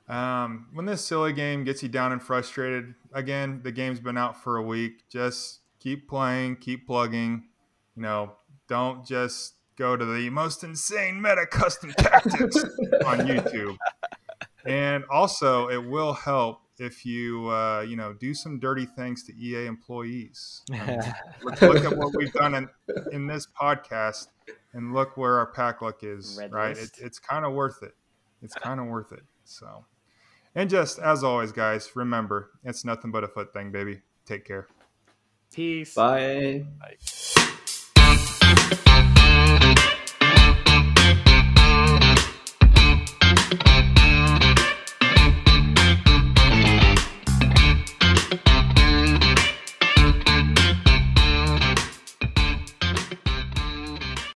um, when this silly game gets you down and frustrated, again, the game's been out for a week. Just keep playing, keep plugging. You know, don't just go to the most insane meta custom tactics on YouTube. And also, it will help if you uh, you know do some dirty things to EA employees. I mean, look, look at what we've done in, in this podcast, and look where our pack luck is. Red right, it, it's kind of worth it. It's kind of worth it. So, and just as always, guys, remember it's nothing but a foot thing, baby. Take care. Peace. Bye. Like,